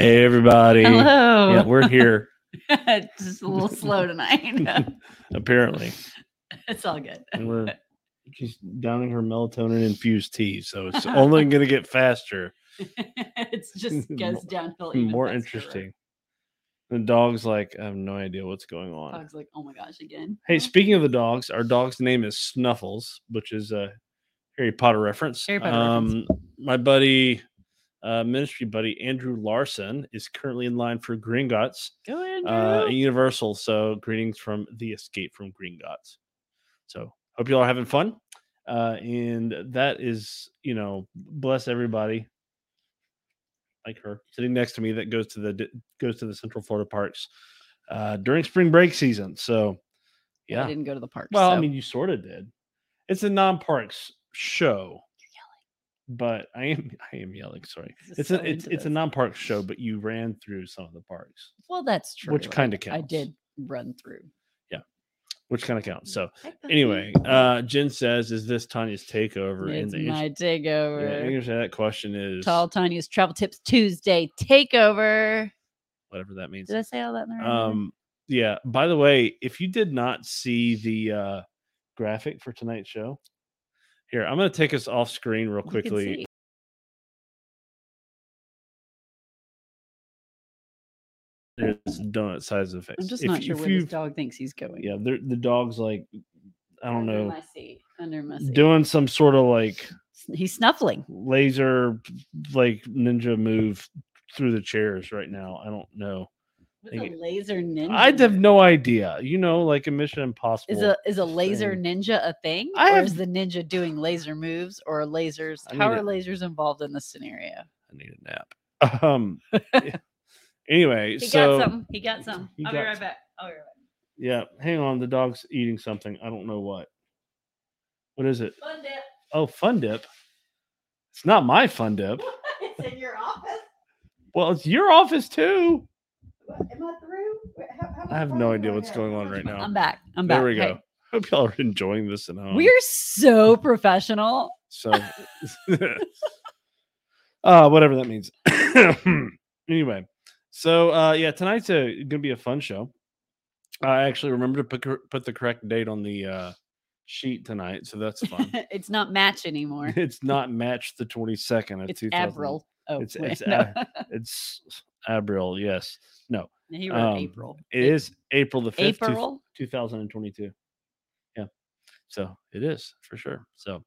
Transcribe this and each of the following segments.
Hey, everybody. Hello. Yeah, we're here, Just a little slow tonight. apparently. it's all good. And we're she's downing her melatonin infused tea. So it's only going to get faster, it's just goes downhill. more faster. interesting. The dog's like, I have no idea what's going on. Dog's like, oh my gosh, again. Hey, speaking of the dogs, our dog's name is Snuffles, which is a Harry Potter reference. Harry Potter um, reference. My buddy, uh, ministry buddy Andrew Larson, is currently in line for Gringotts Go uh, at Universal. So greetings from the Escape from Gringotts. So hope you all are having fun. Uh, and that is, you know, bless everybody like her sitting next to me that goes to the goes to the Central Florida parks uh, during spring break season. So yeah, I didn't go to the park. well, I mean, you sort of did. It's a non-parks show. But I am I am yelling. Sorry, it's so a it's it's a non-park show, but you ran through some of the parks, well, that's true. which kinda counts? I did run through. Yeah, which kind of counts. So anyway, uh Jen says, "Is this Tanya's takeover?" it's and the my answer, yeah, takeover. the answer to that question is Tall Tanya's Travel Tips Tuesday takeover. whatever that means. Did I say all that in the right? Um, yeah. By the way, if you did not see the uh graphic for tonight's show, here I'm going to take us off screen real quickly. There's donut size of face. I'm just If- not sure where this dog thinks he's going. Yeah, the dog's like, I don't Under know, My seat. Under my seat. doing some sort of like He's snuffling. laser like ninja move through the chairs right now. I don't know. What's Think a laser ninja? I have no idea. You know, like a Mission Impossible. Is a is a laser thing. ninja a thing? I or have- is the ninja doing laser moves or lasers? I How are it. lasers involved in this scenario? I need a nap. Um. yeah. anyway, He so got some. He got some. he I'll be right back. I'll be right yeah, hang on. The dog's eating something. I don't know what. What is it? Fun dip. Oh, Fun Dip. It's not my Fun Dip. it's in your office. Well, it's your office too. What, Am I through? How- how I have no idea what's going on right now. I'm back. I'm back. There we Hey, go. Hope y'all are enjoying this at home. We're so professional. So, uh, whatever that means. anyway, so uh, yeah, tonight's a, gonna be a fun show. I actually remember to put, put the correct date on the uh, sheet tonight, so that's fun. it's not match anymore. it's not match the twenty second of It's 2000 April. Oh, it's- it's no. It's April, yes. No, he wrote um, April. it is April the fifth, two thousand and twenty two. Yeah, so it is for sure. So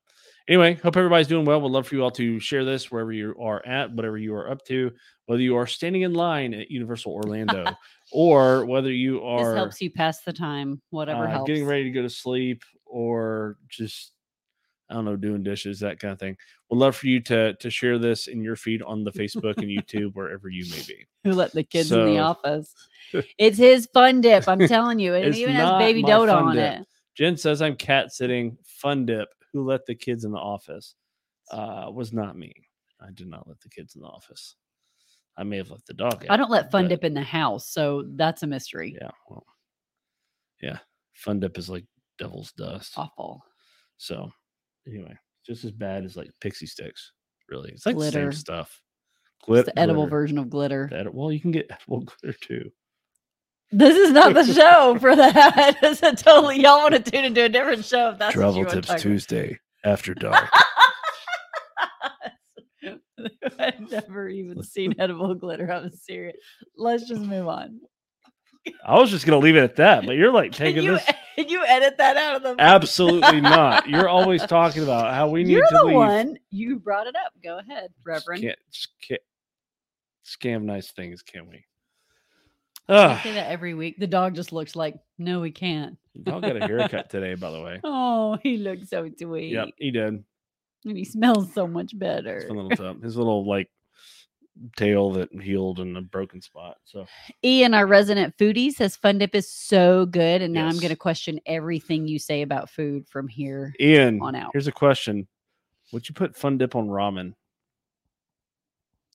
anyway, hope everybody's doing well. Would love for you all to share this wherever you are at, whatever you are up to, whether you are standing in line at Universal Orlando or whether you are This helps you pass the time. Whatever uh, helps. getting ready to go to sleep or just I don't know, doing dishes, that kind of thing. Would love for you to to share this in your feed on the Facebook and YouTube, wherever you may be. Who let the kids in the office? It's his fun dip. I'm telling you, and it even has baby Dodo on Dip. it. Jen says I'm cat sitting. Fun dip. Who let the kids in the office? Uh, was not me. I did not let the kids in the office. I may have let the dog. I don't let fun but dip in the house, so that's a mystery. Yeah. Well. Yeah. Fun dip is like devil's dust. Awful. So anyway, just as bad as like pixie sticks. Really, it's like the Glitter. same stuff. It's Glit- the edible glitter. version of glitter. Edi- well, you can get edible glitter too. This is not the show for that. It's a totally y'all want to tune into a different show if that's what Travel you want tips to talk Tuesday after dark. I've never even seen edible glitter. I'm serious. Let's just move on. I was just gonna leave it at that, but you're like taking you, this. can you edit that out of the Absolutely not. You're always talking about how we need to. You're the leave. one. You brought it up. Go ahead, Reverend. Can't, can't scam nice things, can we? I say that every week. The dog just looks like, no, we can't. dog got a haircut today, by the way. Oh, he looks so sweet. Yep, he did. And he smells so much better. fun little. His little like tail that healed in a broken spot. So Ian, our resident foodie, says Fun Dip is so good. And now I'm going to question everything you say about food from here. Ian, On out. here's a question: Would you put fun dip on ramen?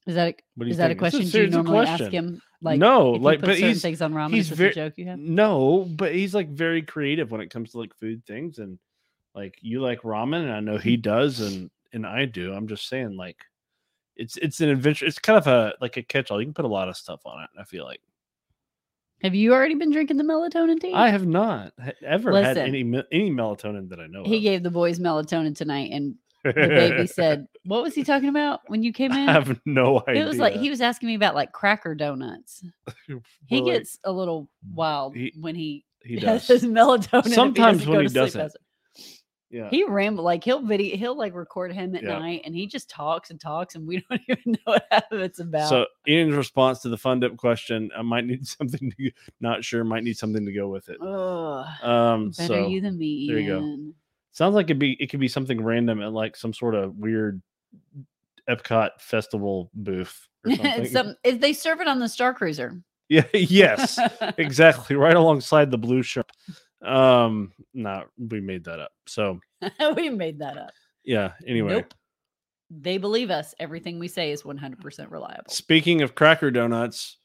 Is that a, is that a question? Do you normally ask him? Like, No, like, but he's- things on ramen. he's very- a joke you have? No, but he's like very creative when it comes to like food things, and like you like ramen, and I know he does, and and I do. I'm just saying, like, it's it's an adventure. It's kind of a like a catch-all. You can put a lot of stuff on it. I feel like Have you already been drinking the melatonin tea? I have not ever had any any melatonin that I know he of. gave the boys melatonin tonight, and the baby said, "What was he talking about when you came in?" I have no idea. it was like he was asking me about like cracker donuts. He gets a little wild He- when he, he has does. his melatonin. Sometimes doesn't when he doesn't. Yeah. He ramble like he'll video, he'll like record him at Yeah. night, and he just talks and talks, and we don't even know what half of it's about. So Ian's response to the fun dip question, I might need something to not sure, might need something to go with it. Ugh, Um better so you than me. there you go. Ian. sounds like it'd be it could be something random at like some sort of weird Epcot festival booth or something. Some, if they serve it on the Star Cruiser. yeah, yes. exactly. Right alongside the blue shrimp. Um, no, we made that up. So we made that up. yeah, anyway. Nope. They believe us. Everything we say is 100% reliable. Speaking of cracker donuts,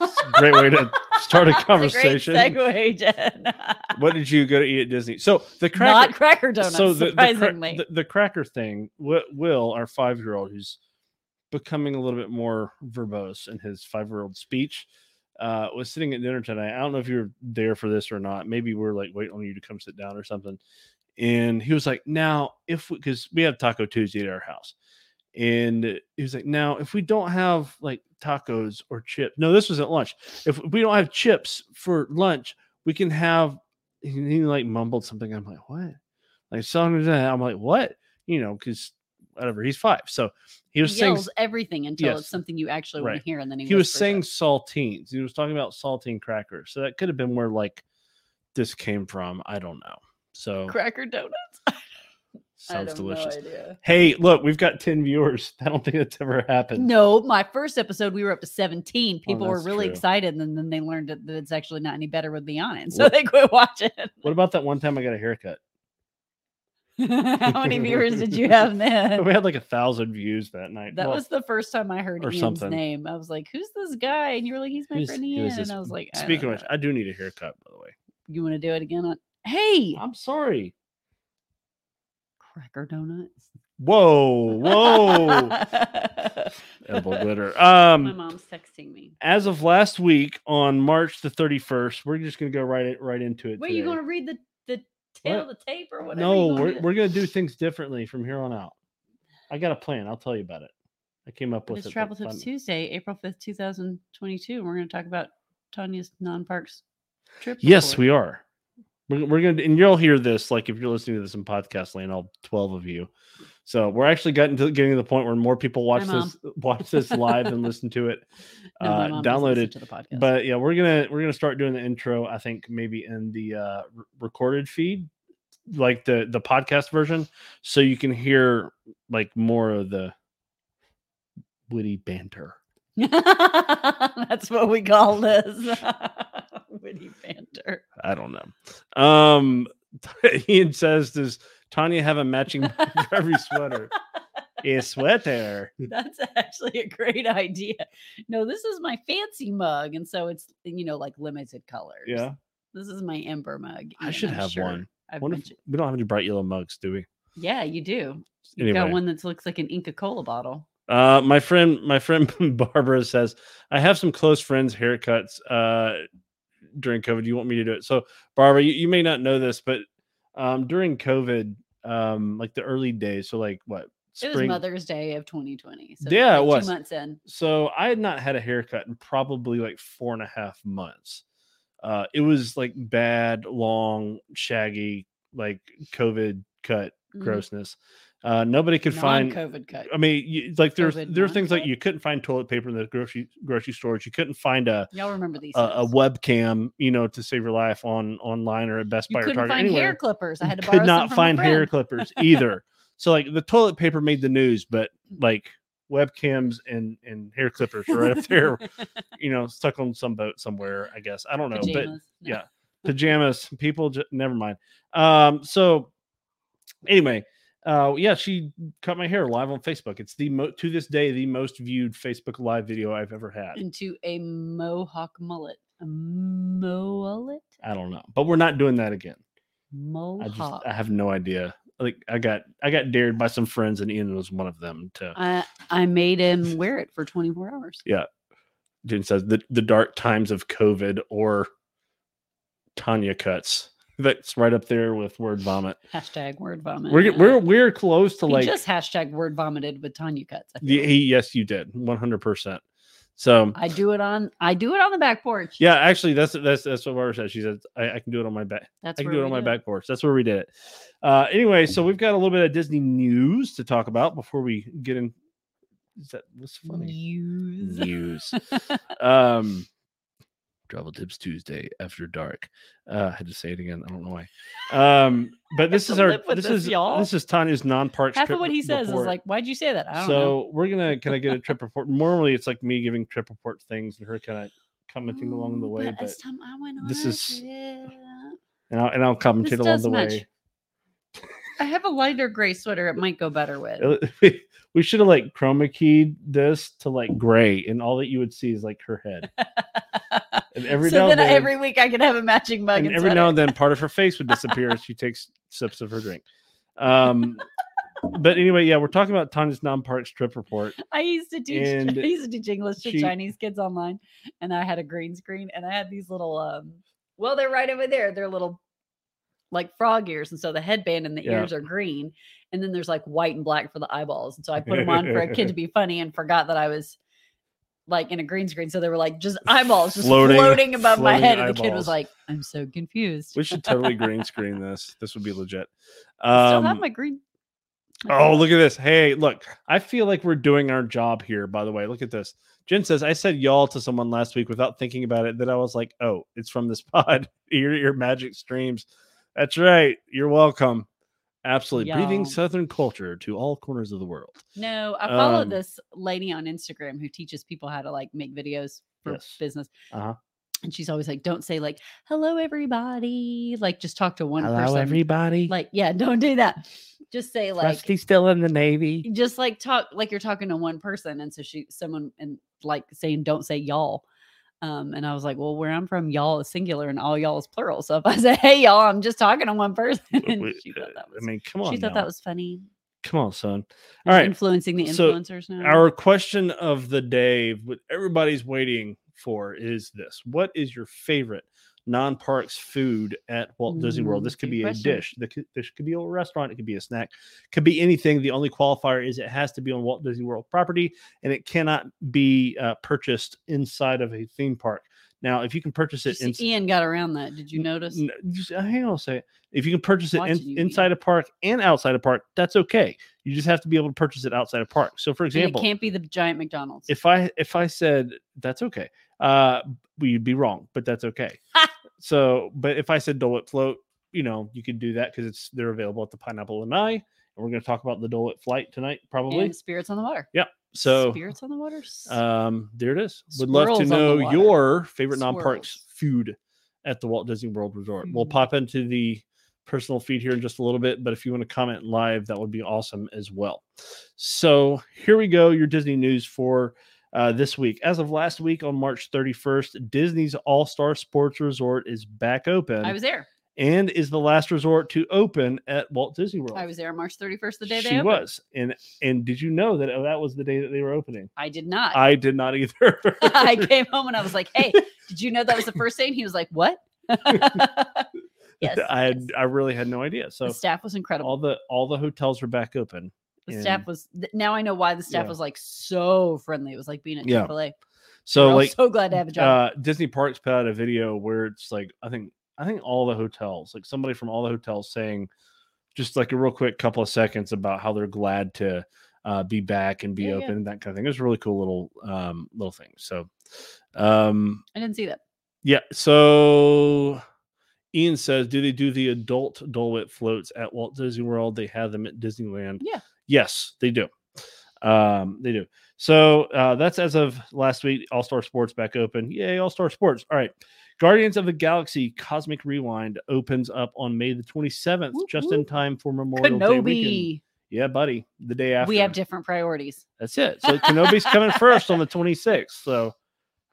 great way to start a conversation. great segue, Jen. what did you go to eat at Disney? So the cracker Not cracker donuts, so the, the, surprisingly. the, the cracker thing, Wi- Will, our five year old, who's becoming a little bit more verbose in his five year old speech, uh, was sitting at dinner tonight. I don't know if you were there for this or not. Maybe we're like waiting on you to come sit down or something. And he was like, "Now, if because we, have Taco Tuesday at our house." And he was like, now, if we don't have like tacos or chips, no, this was at lunch. If we don't have chips for lunch, we can have, he like mumbled something. I'm like, what? Like, something. I'm like, what? You know, because whatever, he's five. So he was he saying, everything until Yes. it's something you actually want to hear, and then he, he was saying it. saltines. He was talking about saltine crackers. So that could have been where like this came from. I don't know. So cracker donuts. sounds delicious. No. Hey, look, we've got 10 viewers. I don't think that's ever happened. no, my first episode we were up to 17. People were Oh, that's really true. excited, and then they learned that, it's actually not any better with on it, so What- they quit watching. What about that one time I got a haircut? How many viewers did you have then? we had like a thousand views that night. That Well, was the first time I heard or Ian's something. name. I was like, "Who's this guy?" And you were like, "He's my who's- friend who Ian." this? And I was like, I speaking don't of which. I do need a haircut, by the way. "You want to do it again?" On- hey, I'm sorry. cracker donuts. Whoa, whoa. Edible glitter. my Um, mom's texting me. as of last week on March the 31st, we're just gonna go right right into it. Were you today. going to read the the tail What? the tape or whatever? No, we're do? we're gonna do things differently from here on out. I got a plan. I'll tell you about it. I came up with It's it. Travel Tips Tuesday, April fifth, two thousand twenty-two. And we're going to talk about Tanya's non-parks trip. Yes, report. we are. We're, we're gonna, and you'll hear this like if you're listening to this in podcast land, all twelve of you. So we're actually getting to getting to the point where more people watch this watch this live and listen to it. No, uh, download it, to the podcast. But yeah, we're gonna we're gonna start doing the intro. I think maybe in the uh, recorded feed, like the the podcast version, so you can hear like more of the witty banter. That's what we call this. Witty banter. I don't know. Um, Ian says, "Does Tanya have a matching for every sweater?" a sweater. That's actually a great idea. No, this is my fancy mug, and so it's you know like limited colors. Yeah, This is my Ember mug. I should I'm have sure one. I've mentioned- we don't have any bright yellow mugs, do we? Yeah, you do. You've Anyway. got one that looks like an Inca Kola bottle. Uh, my friend, my friend Barbara says, I have some close friends' haircuts uh, during COVID. Do you want me to do it? So, Barbara, you, you may not know this, but um, during COVID, um, like the early days, so like what It was. Mother's Day of 2020. So Yeah, it was. two months in. so I had not had a haircut in probably like four and a half months. Uh, it was like bad, long, shaggy, like COVID cut Mhm. grossness. Uh, nobody could find Non-COVID cut. I mean, you, like there's COVID there are things like you couldn't find toilet paper in the grocery grocery stores. You couldn't find a Y'all remember these? a, a webcam, you know, to save your life on online or at Best You Buy or couldn't Target. find anywhere. hair clippers. I had to You borrow could not find hair clippers either. so like the toilet paper made the news, but like webcams and and hair clippers were right up there, you know, stuck on some boat somewhere. I guess I don't know, but No. yeah. pajamas people just never mind um so anyway uh yeah she cut my hair live on facebook it's the mo- to this day the most viewed facebook live video i've ever had into a mohawk mullet. A mullet? i don't know but we're not doing that again i Mohawk. just i have no idea like I got I got dared by some friends, and Ian was one of them. To I I made him wear it for 24 hours. Yeah, Jen says the the dark times of COVID or Tanya cuts. That's right up there with word vomit. Hashtag word vomit. We're we're we're close to he like just hashtag word vomited with Tanya cuts. The, he, yes, you did one hundred percent. So I do it on I do it on the back porch. yeah, actually, that's that's that's what Barbara said. She said I, I can do it on my back. that's I can do it on my back porch. That's where we did it. Uh, anyway, so we've got a little bit of Disney news to talk about before we get in. Is that what's funny? Use. News. um, Travel Tips Tuesday after dark. Uh, I had to say it again. I don't know why. Um, but this is our this, this, is y'all. this is Tanya's non-park. Half trip of what he says report. is like, why'd you say that? I don't so know. we're gonna kind of get a trip report. Normally, it's like me giving trip report things and her kind of commenting along the Oh, way. but But time I went on, this is- and I'll, and I'll commentate This along the match. way. I have a lighter gray sweater. It might go better with. We should have like chroma keyed this to like gray, and all that you would see is like her head. And every so now then and then, every week I could have a matching mug. and And, every now and then, part of her face would disappear as she takes sips of her drink. Um, but anyway, yeah, we're talking about Tanya's non-parks trip report. I used to teach. I used to teach English to she- Chinese kids online, and I had a green screen, and I had these little. um Well, they're right over there. They're little, like frog ears, and so the headband and the Yeah. ears are green, and then there's like white and black for the eyeballs, and so I put them on for a kid to be funny, and forgot that I was. Like in a green screen, so they were like just eyeballs just Floating- floating, above my floating head, and the kid was like, "I'm so confused." We should totally green screen this. This would be legit. I still Um, have my green. Oh, look at this. Hey, look, I feel like we're doing our job here, by the way. Look at this. Jen says, I said y'all to someone last week without thinking about it. That I was like, oh, it's from this pod. your, your magic streams. That's right. You're welcome. Absolutely. Breathing Y'all. Southern culture to all corners of the world. No, I follow Um, this lady on Instagram who teaches people how to like make videos for Yes. business. Uh-huh. And she's always like, don't say like, hello, everybody. Like, just talk to one person. everybody. Like, yeah, don't do that. Just say like, she's still in the Navy. just like talk like you're talking to one person. And so she, someone, and like saying, don't say y'all. Um, and I was like, well, where I'm from, y'all is singular and all y'all is plural. So if I say, hey, y'all, I'm just talking to one person. and she thought that was, I mean, come on. she thought now. that was funny. come on, son. All right. Influencing the so influencers now. Our question of the day, what everybody's waiting for, is this: What is your favorite non-parks food at Walt Disney World? Mm, This could be a dish. The This could be a restaurant. It could be a snack. Could be anything. The only qualifier is it has to be on Walt Disney World property, and it cannot be uh, purchased inside of a theme park. Now, if you can purchase it in, Ian got around that. Did you notice? N- just hang on a second. If you can purchase it in, you, inside a park and outside a park, that's okay. You just have to be able to purchase it outside a park. So, for And it example, can't be the giant McDonald's. if I if I said that's okay, uh, we'd be wrong, but that's okay. so, but if I said Dole Whip float, you know, you could do that because it's they're available at the Pineapple and I, and we're going to talk about the Dole Whip flight tonight, probably. and spirits on the water. Yeah. So, spirits on the water. um, there it is. Would love to Squirrels on the know your favorite non-parks food at the Walt Disney World Resort. We'll Mm. pop into the personal feed here in just a little bit, but if you want to comment live, that would be awesome as well. So here we go. Your Disney news for uh, this week. As of last week on March 31st, Disney's All Star Sports Resort is back open I was there. and is the last resort to open at Walt Disney World. I was there on March 31st, the day they she opened. was, and and did you know that that was the day that they were opening? I did not. I did not either. I came home and I was like, "Hey, did you know that was the first day?" And he was like, "What?" yes, I had yes. I really had no idea. So the staff was incredible. all the all the hotels were back open. the staff was. Now I know why the staff Yeah. was like so friendly. It was like being at Yeah. Chick Fil A. So was like so glad to have a job. uh Disney Parks put out a video where it's like I think I think all the hotels, like somebody from all the hotels saying just like a real quick couple of seconds about how they're glad to uh, be back and be Yeah, yeah. open and that kind of thing. It was a really cool little um little thing. So um I didn't see that. yeah, so Ian says, do they do the adult Dole Whip floats at Walt Disney World? They have them at Disneyland. Yeah. Yes, they do. Um, they do. So uh, that's as of last week. All Star Sports back open. Yay, All Star Sports. All right. Guardians of the Galaxy Cosmic Rewind opens up on May the 27th, Whoop, just in time for Memorial Day weekend. Yeah, buddy. The day after. We have different priorities. That's it. So Kenobi's coming first on the 26th. So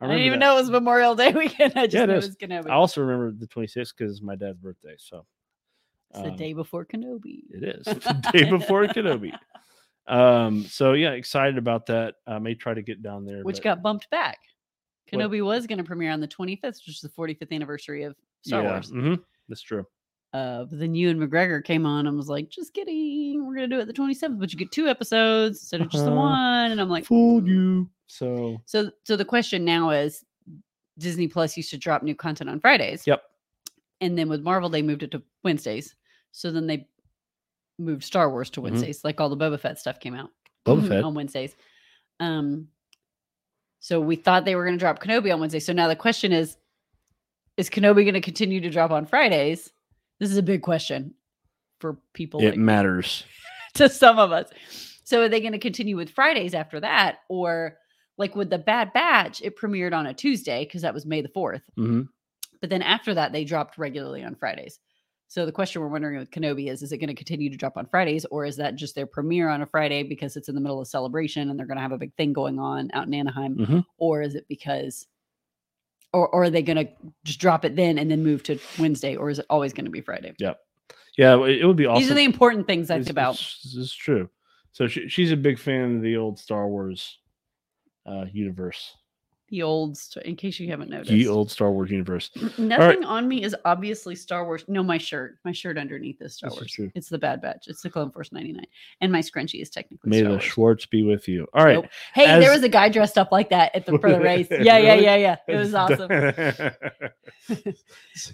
I, didn't even that. know it was Memorial Day weekend. I just Yeah, it knew it was Kenobi. I also remember the 26th because it's my dad's birthday. So It's the Um, day before Kenobi. It is the day before Kenobi. Um, so yeah, excited about that. I may try to get down there, which but- got bumped back. What? Kenobi was going to premiere on the 25th, which is the 45th anniversary of Star yeah, Wars. mhm, that's true. Uh, but then Ewan McGregor came on and was like, "Just kidding, we're going to do it the 27th, but you get two episodes instead of just the Uh-huh. one." And I'm like, Fooled you. So So, so the question now is, Disney Plus used to drop new content on Fridays. Yep. And then with Marvel, they moved it to Wednesdays. So then they moved Star Wars to Mhm. Wednesdays, like all the Boba Fett stuff came out. Boba Fett. on Wednesdays. Um, so we thought they were going to drop Kenobi on Wednesday. So now the question is, is Kenobi going to continue to drop on Fridays? This is a big question for people it like matters. to some of us. So are they going to continue with Fridays after that, or like with the Bad Batch, it premiered on a Tuesday because that was May the fourth. hmm But then after that, they dropped regularly on Fridays. So the question we're wondering with Kenobi is: Is it going to continue to drop on Fridays, or is that just their premiere on a Friday because it's in the middle of celebration and they're going to have a big thing going on out in Anaheim, Mhm. or is it because, or, or are they going to just drop it then and then move to Wednesday, or is it always going to be Friday? Yeah, it, it would be awesome. These are the important things I think about. This is true. So she, she's a big fan of the old Star Wars uh, universe. The old, in case you haven't noticed, The old Star Wars universe. Nothing on me is obviously Star Wars. No, my shirt. My shirt underneath is Star This is Wars. true. It's the Bad Batch. It's the Clone Force 99. And my scrunchie is technically May Star the Wars. Schwartz be with you. All right. Nope. Hey, there was a guy dressed up like that at the for the race. Yeah, yeah, yeah, yeah. It was awesome.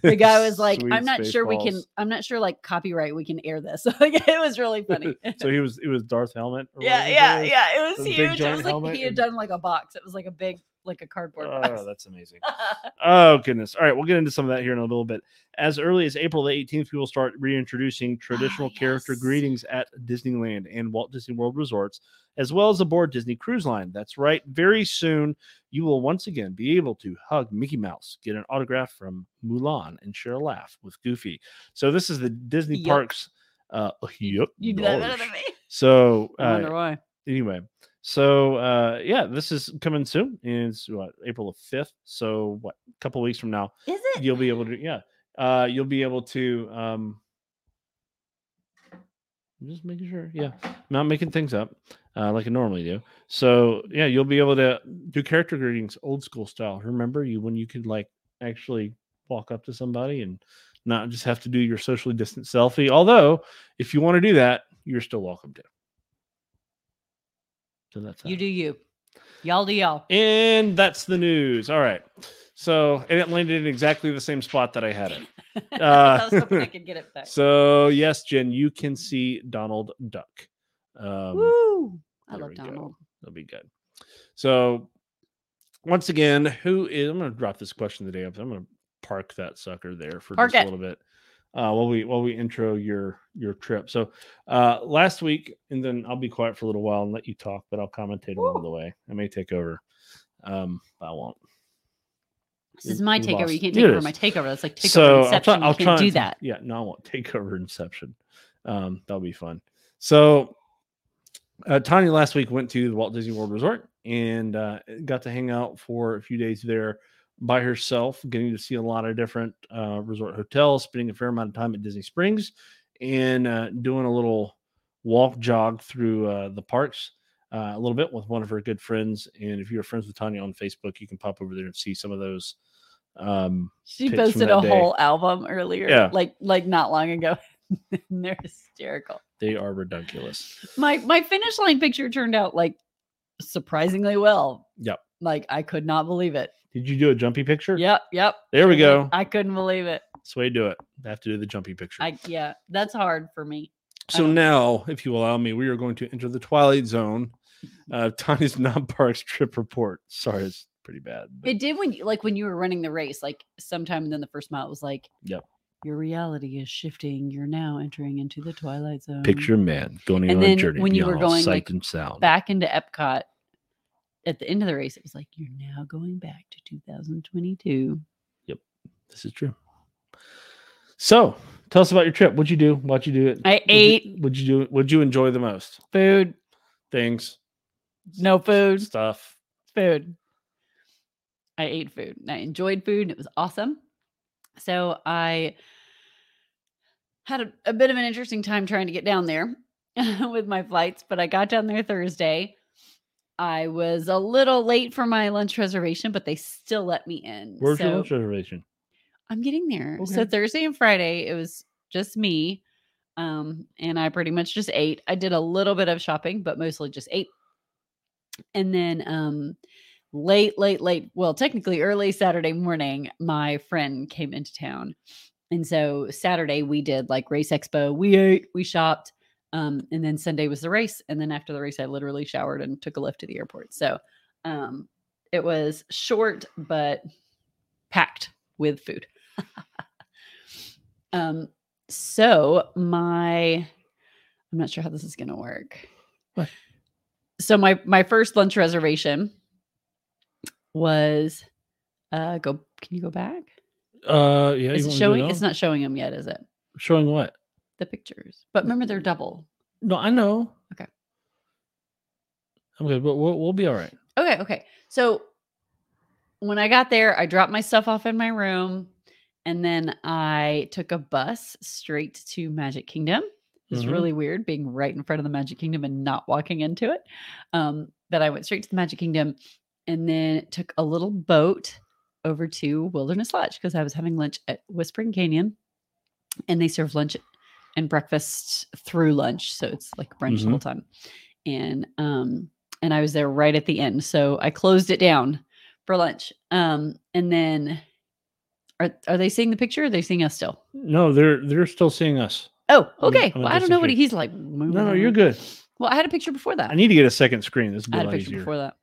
The guy was like, Sweet "I'm not sure we can. I'm not sure like copyright we can air this." it was really funny. so he was it was Darth Helmet. or yeah, whatever yeah, it was? yeah. It was huge. It was like helmet he had done like a box. It was like a big, like a cardboard Oh, box. that's amazing. Oh goodness! All right, we'll get into some of that here in a little bit. As early as April the 18th, we will start reintroducing traditional character yes. greetings at Disneyland and Walt Disney World resorts, as well as aboard Disney Cruise Line. That's right. Very soon, you will once again be able to hug Mickey Mouse, get an autograph from Mulan, and share a laugh with Goofy. So this is the Disney Yup. Parks. Uh, yep. you do that better than me. So I uh, wonder why. anyway so uh yeah this is coming soon it's what april the 5th so what a couple weeks from now Is it? you'll be able to yeah uh you'll be able to um I'm just making sure yeah I'm not making things up uh like i normally do. So yeah you'll be able to do character greetings old school style. Remember you when you could like actually walk up to somebody and not just have to do your socially distant selfie although if you want to do that you're still welcome to so that's You do you. Y'all do y'all. And that's the news. All right. So and it landed in exactly the same spot that I had it. I was Uh, hoping I could get it back. So yes, Jen, you can see Donald Duck. Um, Woo! I love we go. Donald. That'll be good. So once again, who is I'm gonna drop this question today. I'm gonna park that sucker there for Park just it. a little bit. Uh, while we while we intro your your trip. So uh last week, and then I'll be quiet for a little while and let you talk, but I'll commentate along the way. I may take over. Um, but I won't. This is my takeover. lost- You can't It take over is. my takeover. That's like takeover so I'll inception. try, I'll you can't do that. Yeah, no, I won't take over Inception. Um, that'll be fun. So uh, Tanya last week went to the Walt Disney World Resort and uh, got to hang out for a few days there by herself, getting to see a lot of different uh, resort hotels, spending a fair amount of time at Disney Springs, and uh, doing a little walk jog through uh, the parks. Uh, a little bit with one of her good friends, and if you're friends with Tanya on Facebook, you can pop over there and see some of those. Um, She posted a day. whole album earlier, Yeah. like like not long ago. they're hysterical. they are ridiculous. My my finish line picture turned out like surprisingly well. Yep. Like I could not believe it. Did you do a jumpy picture? Yep, yep. There we go. I couldn't believe it. That's the way to do it. I have to do the jumpy picture. I yeah, that's hard for me. So don't- now, if you allow me, we are going to enter the twilight zone. Uh, Tanya's non-parks trip report. Sorry, it's pretty bad. but- It did when you like when you were running the race, like sometime and then the first mile it was like Yep. Your reality is shifting. You're now entering into the twilight zone. Picture man going And on a journey when you were going, sight like, and sound. back into Epcot at the end of the race. It was like you're now going back to 2022. Yep, This is true. So, tell us about your trip. What'd you do? What'd you do? It. I What'd you- ate What'd you do? What'd you enjoy the most? food, Things, no food, stuff. food. I ate food. and I enjoyed food. And it was awesome. So I had a, a bit of an interesting time trying to get down there with my flights, but I got down there Thursday. I was a little late for my lunch reservation, but they still let me in. Where's your lunch reservation? I'm getting there. So Thursday and Friday, it was just me. Um, and I pretty much just ate. I did a little bit of shopping, but mostly just ate. And then um late, late, late, well, technically early Saturday morning, my friend came into town. And so Saturday we did like race expo. We ate, we shopped. Um, and then Sunday was the race. And then after the race, I literally showered and took a lift to the airport. So um it was short but packed with food. um, so my I'm not sure how this is gonna work. What? So my my first lunch reservation was uh go can you go back? Uh, yeah. Is it want me to showing it's not showing them yet, is it? showing what? The pictures. But remember they're double. No, I know. Okay. Okay, but we'll, we'll be all right. Okay, okay. So when I got there, I dropped my stuff off in my room and then I took a bus straight to Magic Kingdom. It's Mhm. really weird being right in front of the Magic Kingdom and not walking into it. Um, but I went straight to the Magic Kingdom and then took a little boat over to Wilderness Lodge because I was having lunch at Whispering Canyon and they serve lunch and breakfast through lunch. So it's like brunch the Mhm. whole time. And um, and I was there right at the end. So I closed it down for lunch. Um, and then are are they seeing the picture? Are they seeing us still? No, they're they're still seeing us. Oh, I'm okay. I'm well, I don't know what he's like. No, no, you're good. Well, I had a picture before that. I need to get a second screen. This I be a had a picture easier. before that.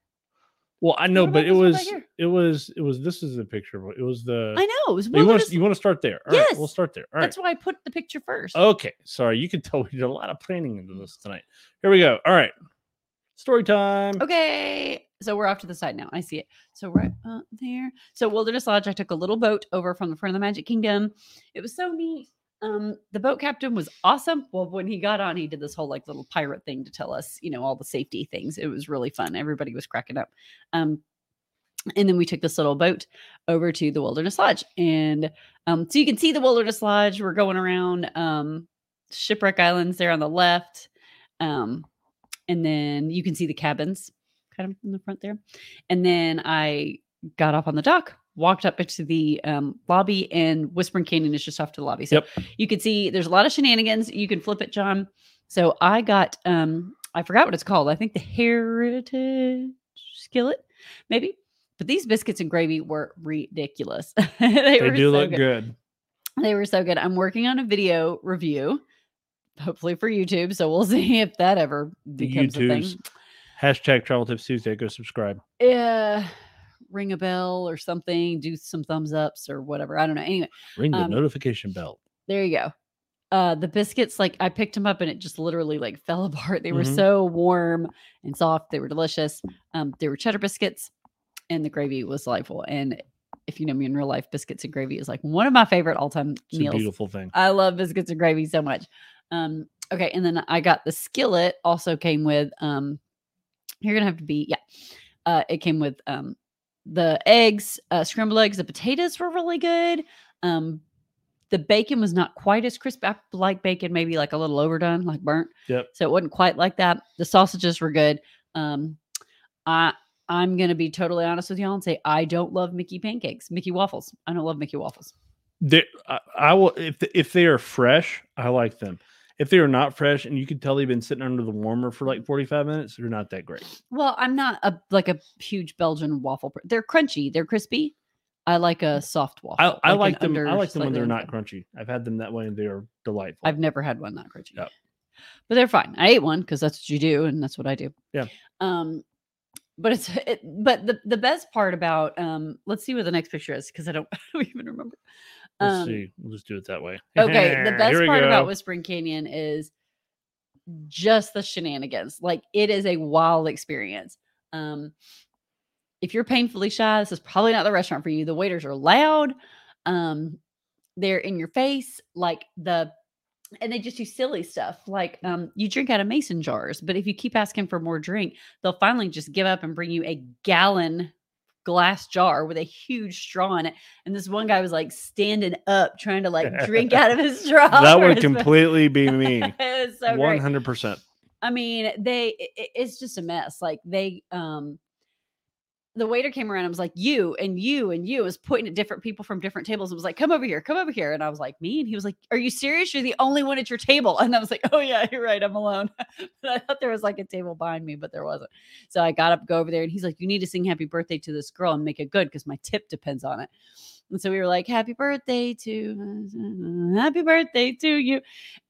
Well, I know, but it one right was it was it was this is the picture. It was the I know. It was you want to you want to start there. All right, we'll start there. All right. That's why I put the picture first. Okay. Sorry, you can tell we did a lot of planning into this tonight. Here we go. All right. Story time. Okay. So we're off to the side now. I see it. So right uh, there. So Wilderness Lodge, I took a little boat over from the front of the Magic Kingdom. It was so neat. Um, the boat captain was awesome. Well, when he got on, he did this whole like little pirate thing to tell us, you know, all the safety things. It was really fun. Everybody was cracking up. Um, and then we took this little boat over to the Wilderness Lodge. And um, so you can see the Wilderness Lodge. We're going around um, Shipwreck Islands there on the left. Um, and then you can see the cabins kind of in the front there. And then I got off on the dock, walked up into the um, lobby, and Whispering Canyon is just off to the lobby. So Yep. you can see there's a lot of shenanigans. You can flip it, John. So I got um I forgot what it's called. I think the Heritage Skillet, maybe. But these biscuits and gravy were ridiculous. they They were do so look good. They were so good. I'm working on a video review, hopefully for YouTube. So we'll see if that ever becomes a thing. YouTube's hashtag Travel Tips Tuesday. Go subscribe. Yeah, ring a bell or something, do some thumbs ups or whatever. I don't know. Anyway, Ring the Um, notification bell. there you go. Uh, the biscuits, like I picked them up and it just literally like fell apart. They were Mhm. so warm and soft. They were delicious. Um, they were cheddar biscuits, and the gravy was delightful. And if you know me in real life, biscuits and gravy is like one of my favorite all time It's a meals. beautiful thing. I love biscuits and gravy so much. Um, okay, and then I got the skillet. Also came with um, you're gonna have to be yeah. Uh, it came with um the eggs, uh, scrambled eggs. The potatoes were really good. Um, the bacon was not quite as crisp. I like bacon, maybe like a little overdone, like burnt. Yep. So it wasn't quite like that. The sausages were good. Um, I I'm gonna be totally honest with y'all and say I don't love Mickey pancakes, Mickey waffles. I don't love Mickey waffles. They, I, I will if if they are fresh, I like them. If they are not fresh and you can tell they've been sitting under the warmer for like 45 minutes, they're not that great. Well, I'm not a like a huge Belgian waffle. per- They're crunchy. They're crispy. I like a soft waffle. I, I like them. I like them when they're under- not crunchy. I've had them that way and they are delightful. I've never had one not crunchy. Yep. But they're fine. I ate one because that's what you do, and that's what I do. Yeah. Um, but it's it, but the the best part about um, let's see what the next picture is because I don't, I don't even remember. Let's Um, see. We'll just do it that way. Okay, the best part go. about Whispering Canyon is just the shenanigans. Like it is a wild experience. Um if you're painfully shy, this is probably not the restaurant for you. The waiters are loud. Um they're in your face like the and they just do silly stuff like um you drink out of mason jars, but if you keep asking for more drink, they'll finally just give up and bring you a gallon glass jar with a huge straw in it. And this one guy was like standing up trying to like drink out of his straw. that would completely be me. it was so great. hundred percent. I mean, they i- i- it's just a mess. Like they um the waiter came around and was like, you and you and you was pointing at different people from different tables and was like, come over here, come over here. And I was like, me? And he was like, Are you serious? You're the only one at your table. And I was like, Oh yeah, you're right, I'm alone. but I thought there was like a table behind me, but there wasn't. So I got up, go over there, and he's like, You need to sing happy birthday to this girl and make it good because my tip depends on it. And so we were like, Happy birthday to happy birthday to you.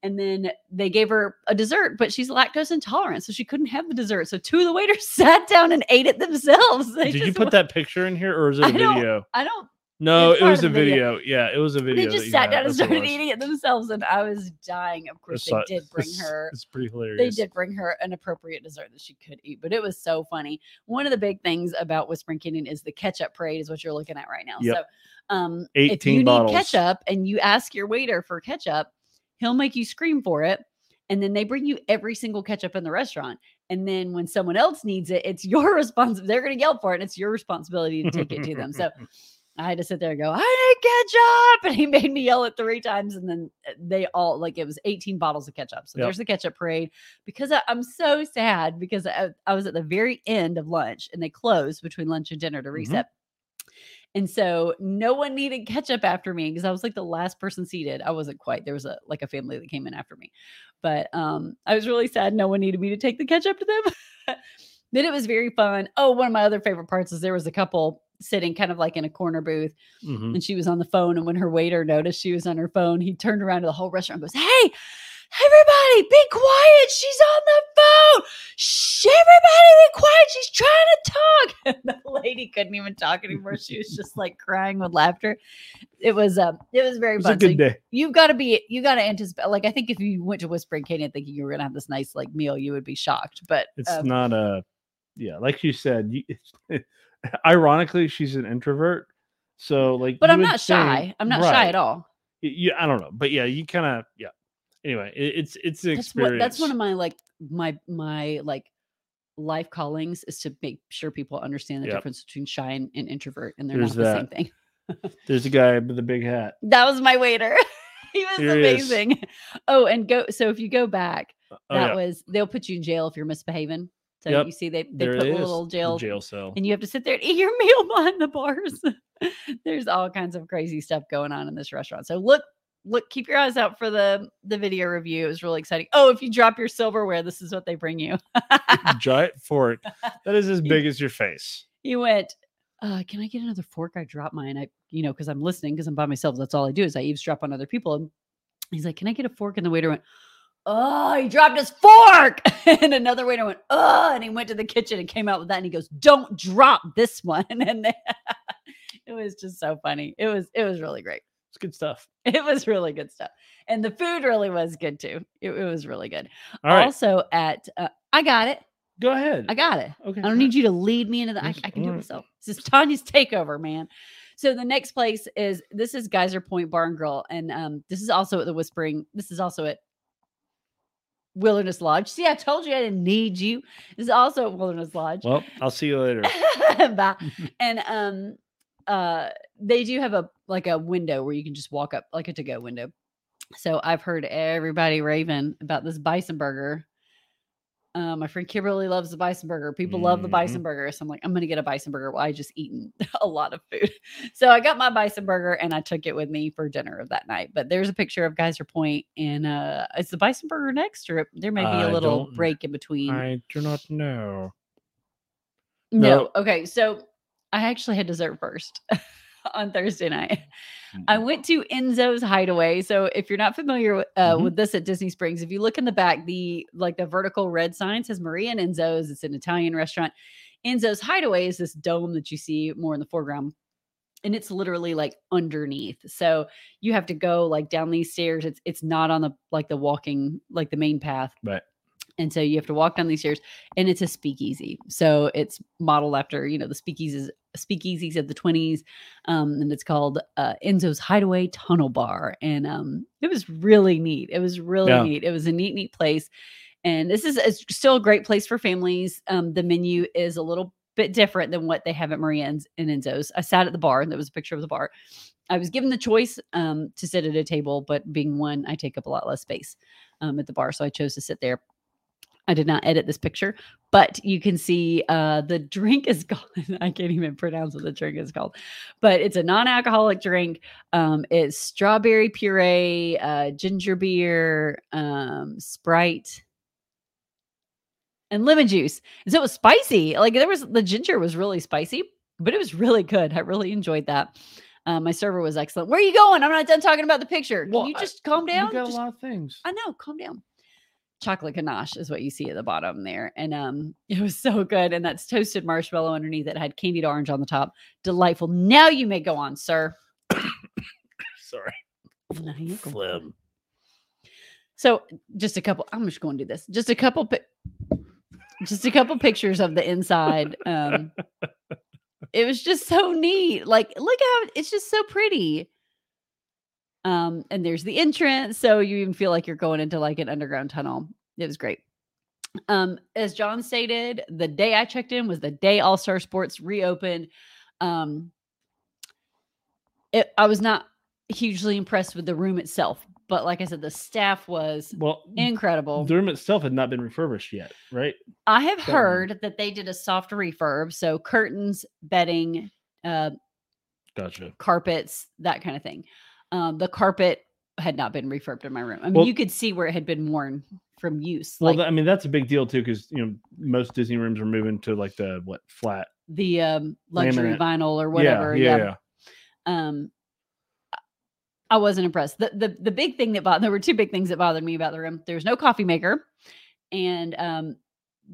And then they gave her a dessert, but she's lactose intolerant, so she couldn't have the dessert. So two of the waiters sat down and ate it themselves. They Did you put that picture in here, or is it a I video? I don't. No, it was a video. video. Yeah, it was a video. They just sat down and That's what it started eating it themselves, and I was dying. Of course, It's they so- did bring it's- her. It's pretty hilarious. They did bring her an appropriate dessert that she could eat, but it was so funny. One of the big things about Whispering Canyon is the ketchup parade, is what you're looking at right now. Yep. So, um, if 18 you bottles. need ketchup and you ask your waiter for ketchup, he'll make you scream for it, and then they bring you every single ketchup in the restaurant. And then when someone else needs it, it's your responsibility. They're going to yell for it, and it's your responsibility to take it to them. So I had to sit there and go, I need ketchup. And he made me yell it three times. And then uh, they all, like, it was 18 bottles of ketchup. So Yep. there's the ketchup parade because I, I'm so sad because I, I was at the very end of lunch and they closed between lunch and dinner to Mhm. reset. And so no one needed ketchup after me because I was like the last person seated. I wasn't quite. There was a like a family that came in after me. But um I was really sad no one needed me to take the ketchup to them. then it was very fun. Oh, one of my other favorite parts is there was a couple sitting kind of like in a corner booth Mhm. and she was on the phone. And when her waiter noticed she was on her phone, he turned around to the whole restaurant and goes, Hey, everybody, be quiet. She's on the phone. Shh, everybody, be quiet. She's trying to talk. And the lady couldn't even talk anymore. She was just like crying with laughter. It was um, it was very It was a fun. So good day. you've got to be you got to anticipate like i think if you went to whispering canyon thinking you were gonna have this nice like meal you would be shocked but It's um, not a, yeah, like you said. You, ironically, she's an introvert, so like. but i'm not shy i'm not shy at all Yeah, I don't know, but yeah, you kind of yeah. Anyway, it, it's it's an that's experience. what that's one of my like my my like life callings is to make sure people understand the Yep. difference between shy and, and introvert and they're There's not the same thing There's a guy with a big hat. that was my waiter he was Here he amazing oh and go so if you go back uh, Oh, that yeah. was they'll put you in jail if you're misbehaving so Yep. you see they they there put a little jail jail cell. and you have to sit there and eat your meal behind the bars. There's all kinds of crazy stuff going on in this restaurant. So look, look, keep your eyes out for the the video review. It was really exciting. Oh, if you drop your silverware, this is what they bring you. Giant fork that is as big as your face. you went, uh, can I get another fork? I dropped mine. I, you know, because I'm listening because I'm by myself. That's all I do is I eavesdrop on other people. And he's like, Can I get a fork? And the waiter went, Oh, he dropped his fork. and another waiter went, Oh, and he went to the kitchen and came out with that. And he goes, Don't drop this one. And they, it was just so funny. It was, it was really great. It's good stuff. It was really good stuff. And the food really was good too. It, it was really good. Right, Also at uh, I got it. go ahead. I got it. Okay, I don't need you to lead me into the. I, I can do it myself. This is Tanya's takeover, man. So the next place is this is Geyser Point Bar and Grill, and um, this is also at the Whispering. This is also at Wilderness Lodge. See, I told you I didn't need you. This is also at Wilderness Lodge. Well, I'll see you later. Bye. and um, uh, they do have a like a window where you can just walk up, like a to go window. So I've heard everybody raving about this bison burger. Uh, my friend Kimberly loves the bison burger. People love the Mhm. bison burger. So I'm like, I'm gonna get a bison burger. Well, I just eaten a lot of food. So I got my bison burger and I took it with me for dinner of that night. But there's a picture of Geyser Point and uh is the bison burger next or there may be a little break in between. I do not know. No. No. Okay. So I actually had dessert first on Thursday night. I went to Enzo's Hideaway. So if you're not familiar with, uh, Mhm. with this at Disney Springs, if you look in the back, the like the vertical red sign says Maria and Enzo's. It's an Italian restaurant. Enzo's Hideaway is this dome that you see more in the foreground. And it's literally like underneath. So you have to go like down these stairs. It's it's not on the like the walking, like the main path. Right. And so you have to walk down these stairs and it's a speakeasy. So it's modeled after, you know, the speakeasies speakeasies of the 20s. Um, and it's called uh, Enzo's Hideaway Tunnel Bar. And um, it was really neat. It was really Yeah. neat. It was a neat, neat place. And this is it's still a great place for families. Um, the menu is a little bit different than what they have at Maria and, and Enzo's. I sat at the bar, and there was a picture of the bar. I was given the choice um, to sit at a table, but being one, I take up a lot less space um, at the bar, so I chose to sit there. I did not edit this picture, but you can see uh, the drink is called. I can't even pronounce what the drink is called, but it's a non-alcoholic drink. Um, it's strawberry puree, uh, ginger beer, um, Sprite, and lemon juice. And so it was spicy. Like there was the ginger was really spicy, but it was really good. I really enjoyed that. Uh, my server was excellent. Where are you going? I'm not done talking about the picture. Can Well, you just calm down? You got Just- a lot of things. I know, calm down. Chocolate ganache is what you see at the bottom there. And um it was so good. And that's toasted marshmallow underneath it had candied orange on the top. Delightful. Now you may go on, sir. Sorry. Now you go. Phlegm. So just a couple, I'm just going to do this. Just a couple pi- just a couple pictures of the inside. Um it was just so neat. Like look how it's just so pretty. Um, and there's the entrance, so you even feel like you're going into like an underground tunnel. It was great. Um, as John stated, the day I checked in was the day All Star Sports reopened. Um, it, I was not hugely impressed with the room itself, but like I said, the staff was Well, incredible. the room itself had not been refurbished yet, right? I have one. heard that they did a soft refurb, so curtains, bedding, uh, Gotcha. carpets, that kind of thing. Um, the carpet had not been refurbed in my room. I mean, Well- you could see where it had been worn from use. Well, like I mean that's a big deal too, because you know most Disney rooms are moving to like the what flat the um, luxury laminate. vinyl or whatever. Yeah, yeah, yeah. yeah. um I- I wasn't impressed. The, the the big thing that bothered there were two big things that bothered me about the room. There was no coffee maker and um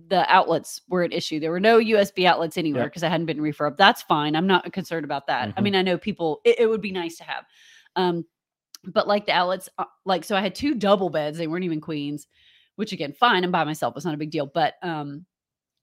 the outlets were an issue. There were no USB outlets anywhere because I hadn't been refurbed. That's fine. I'm not concerned about that. I Mhm. mean, I know people it, it would be nice to have. Um but like the outlets uh, like so I had two double beds. They weren't even queens, which again, fine. I'm by myself. It's not a big deal, but um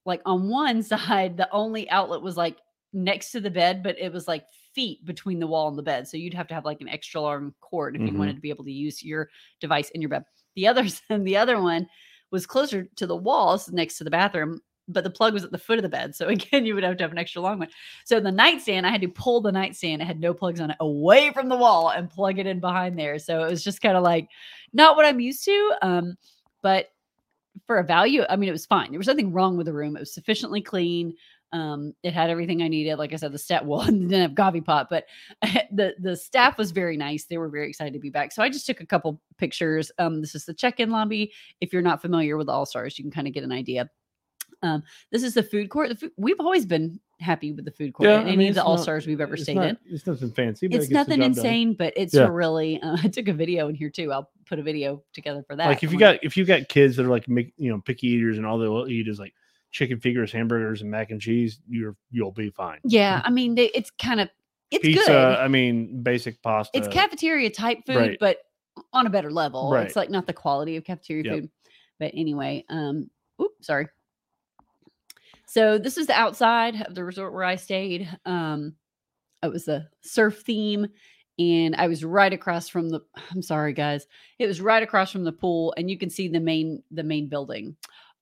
like on one side the only outlet was like next to the bed, but it was like feet between the wall and the bed. So you'd have to have like an extra long cord if Mhm. you wanted to be able to use your device in your bed. The other and the other one was closer to the walls next to the bathroom, but the plug was at the foot of the bed. So again, you would have to have an extra long one. So the nightstand, I had to pull the nightstand. It had no plugs on it away from the wall and plug it in behind there. So it was just kind of like not what I'm used to. Um, but for a value, I mean, it was fine. There was nothing wrong with the room. It was sufficiently clean. Um, it had everything I needed. Like I said, the stat well, didn't have coffee pot, but the the staff was very nice. They were very excited to be back. So I just took a couple pictures. Um, this is the check-in lobby. If you're not familiar with All Stars, you can kind of get an idea. Um, this is the food court. The food, we've always been happy with the food court. Yeah, I any mean, of the All Stars we've ever stayed not- in It's nothing fancy. But it's it nothing job done. insane, but it's Yeah. really. Uh, I took a video in here too. I'll put a video together for that. Like if you got if you got kids that are like make, you know picky eaters and all they'll eat is like chicken fingers, hamburgers, and mac and cheese, you're you'll be fine. yeah, I mean, they, it's kind of it's Pizza, good. I mean, basic pasta. It's cafeteria type food, right. but on a better level. Right. It's like not the quality of cafeteria Yep. food. But anyway, um, oop, sorry. So this is the outside of the resort where I stayed. Um, it was a surf theme, and I was right across from the. I'm sorry, guys. It was right across from the pool, and you can see the main the main building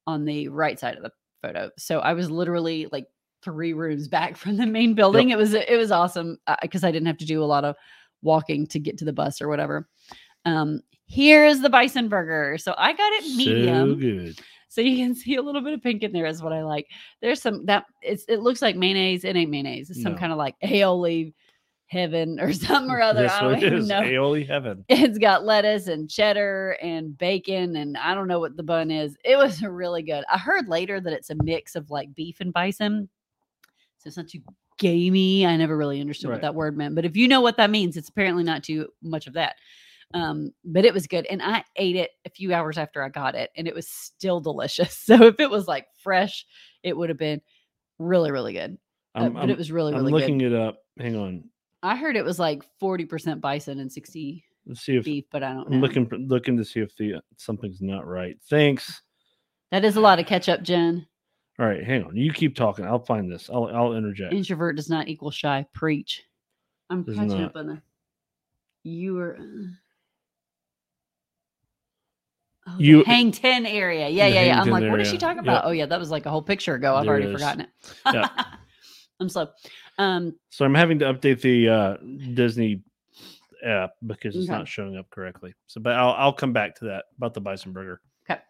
on the right side of the photo. So I was literally like three rooms back from the main building. It was it was awesome because I didn't have to do a lot of walking to get to the bus or whatever. Um, here is the bison burger. So I got it medium. so good. So you can see a little bit of pink in there is what I like. There's some that it's it looks like mayonnaise. It ain't mayonnaise. It's some No. kind of like aioli heaven or something or other. That's I don't even is. know. Aioli heaven. It's got lettuce and cheddar and bacon and I don't know what the bun is. It was really good. I heard later that it's a mix of like beef and bison. So it's not too gamey. I never really understood Right. what that word meant, but if you know what that means, it's apparently not too much of that. Um, but it was good. And I ate it a few hours after I got it and it was still delicious. So if it was like fresh, it would have been really, really good. Uh, but it was really, really good. I'm looking good. it up. Hang on. I heard it was like 40% bison and 60 Let's see if beef, but I don't know. I'm looking looking to see if the something's not right. Thanks. That is a lot of ketchup, Jen. All right, hang on. You keep talking. I'll find this. I'll I'll interject. Introvert does not equal shy. Preach. I'm Does catching not. up on the. You were. Oh, You- hang ten area. Yeah, yeah, yeah. I'm 10 like, what is she area. talking about? Oh yeah, that was like a whole picture ago. I've There already is. forgotten it. Yeah. I'm slow. Um, So I'm having to update the uh, Disney app because it's Okay. not showing up correctly. So, but I'll I'll come back to that about the bison burger. Okay.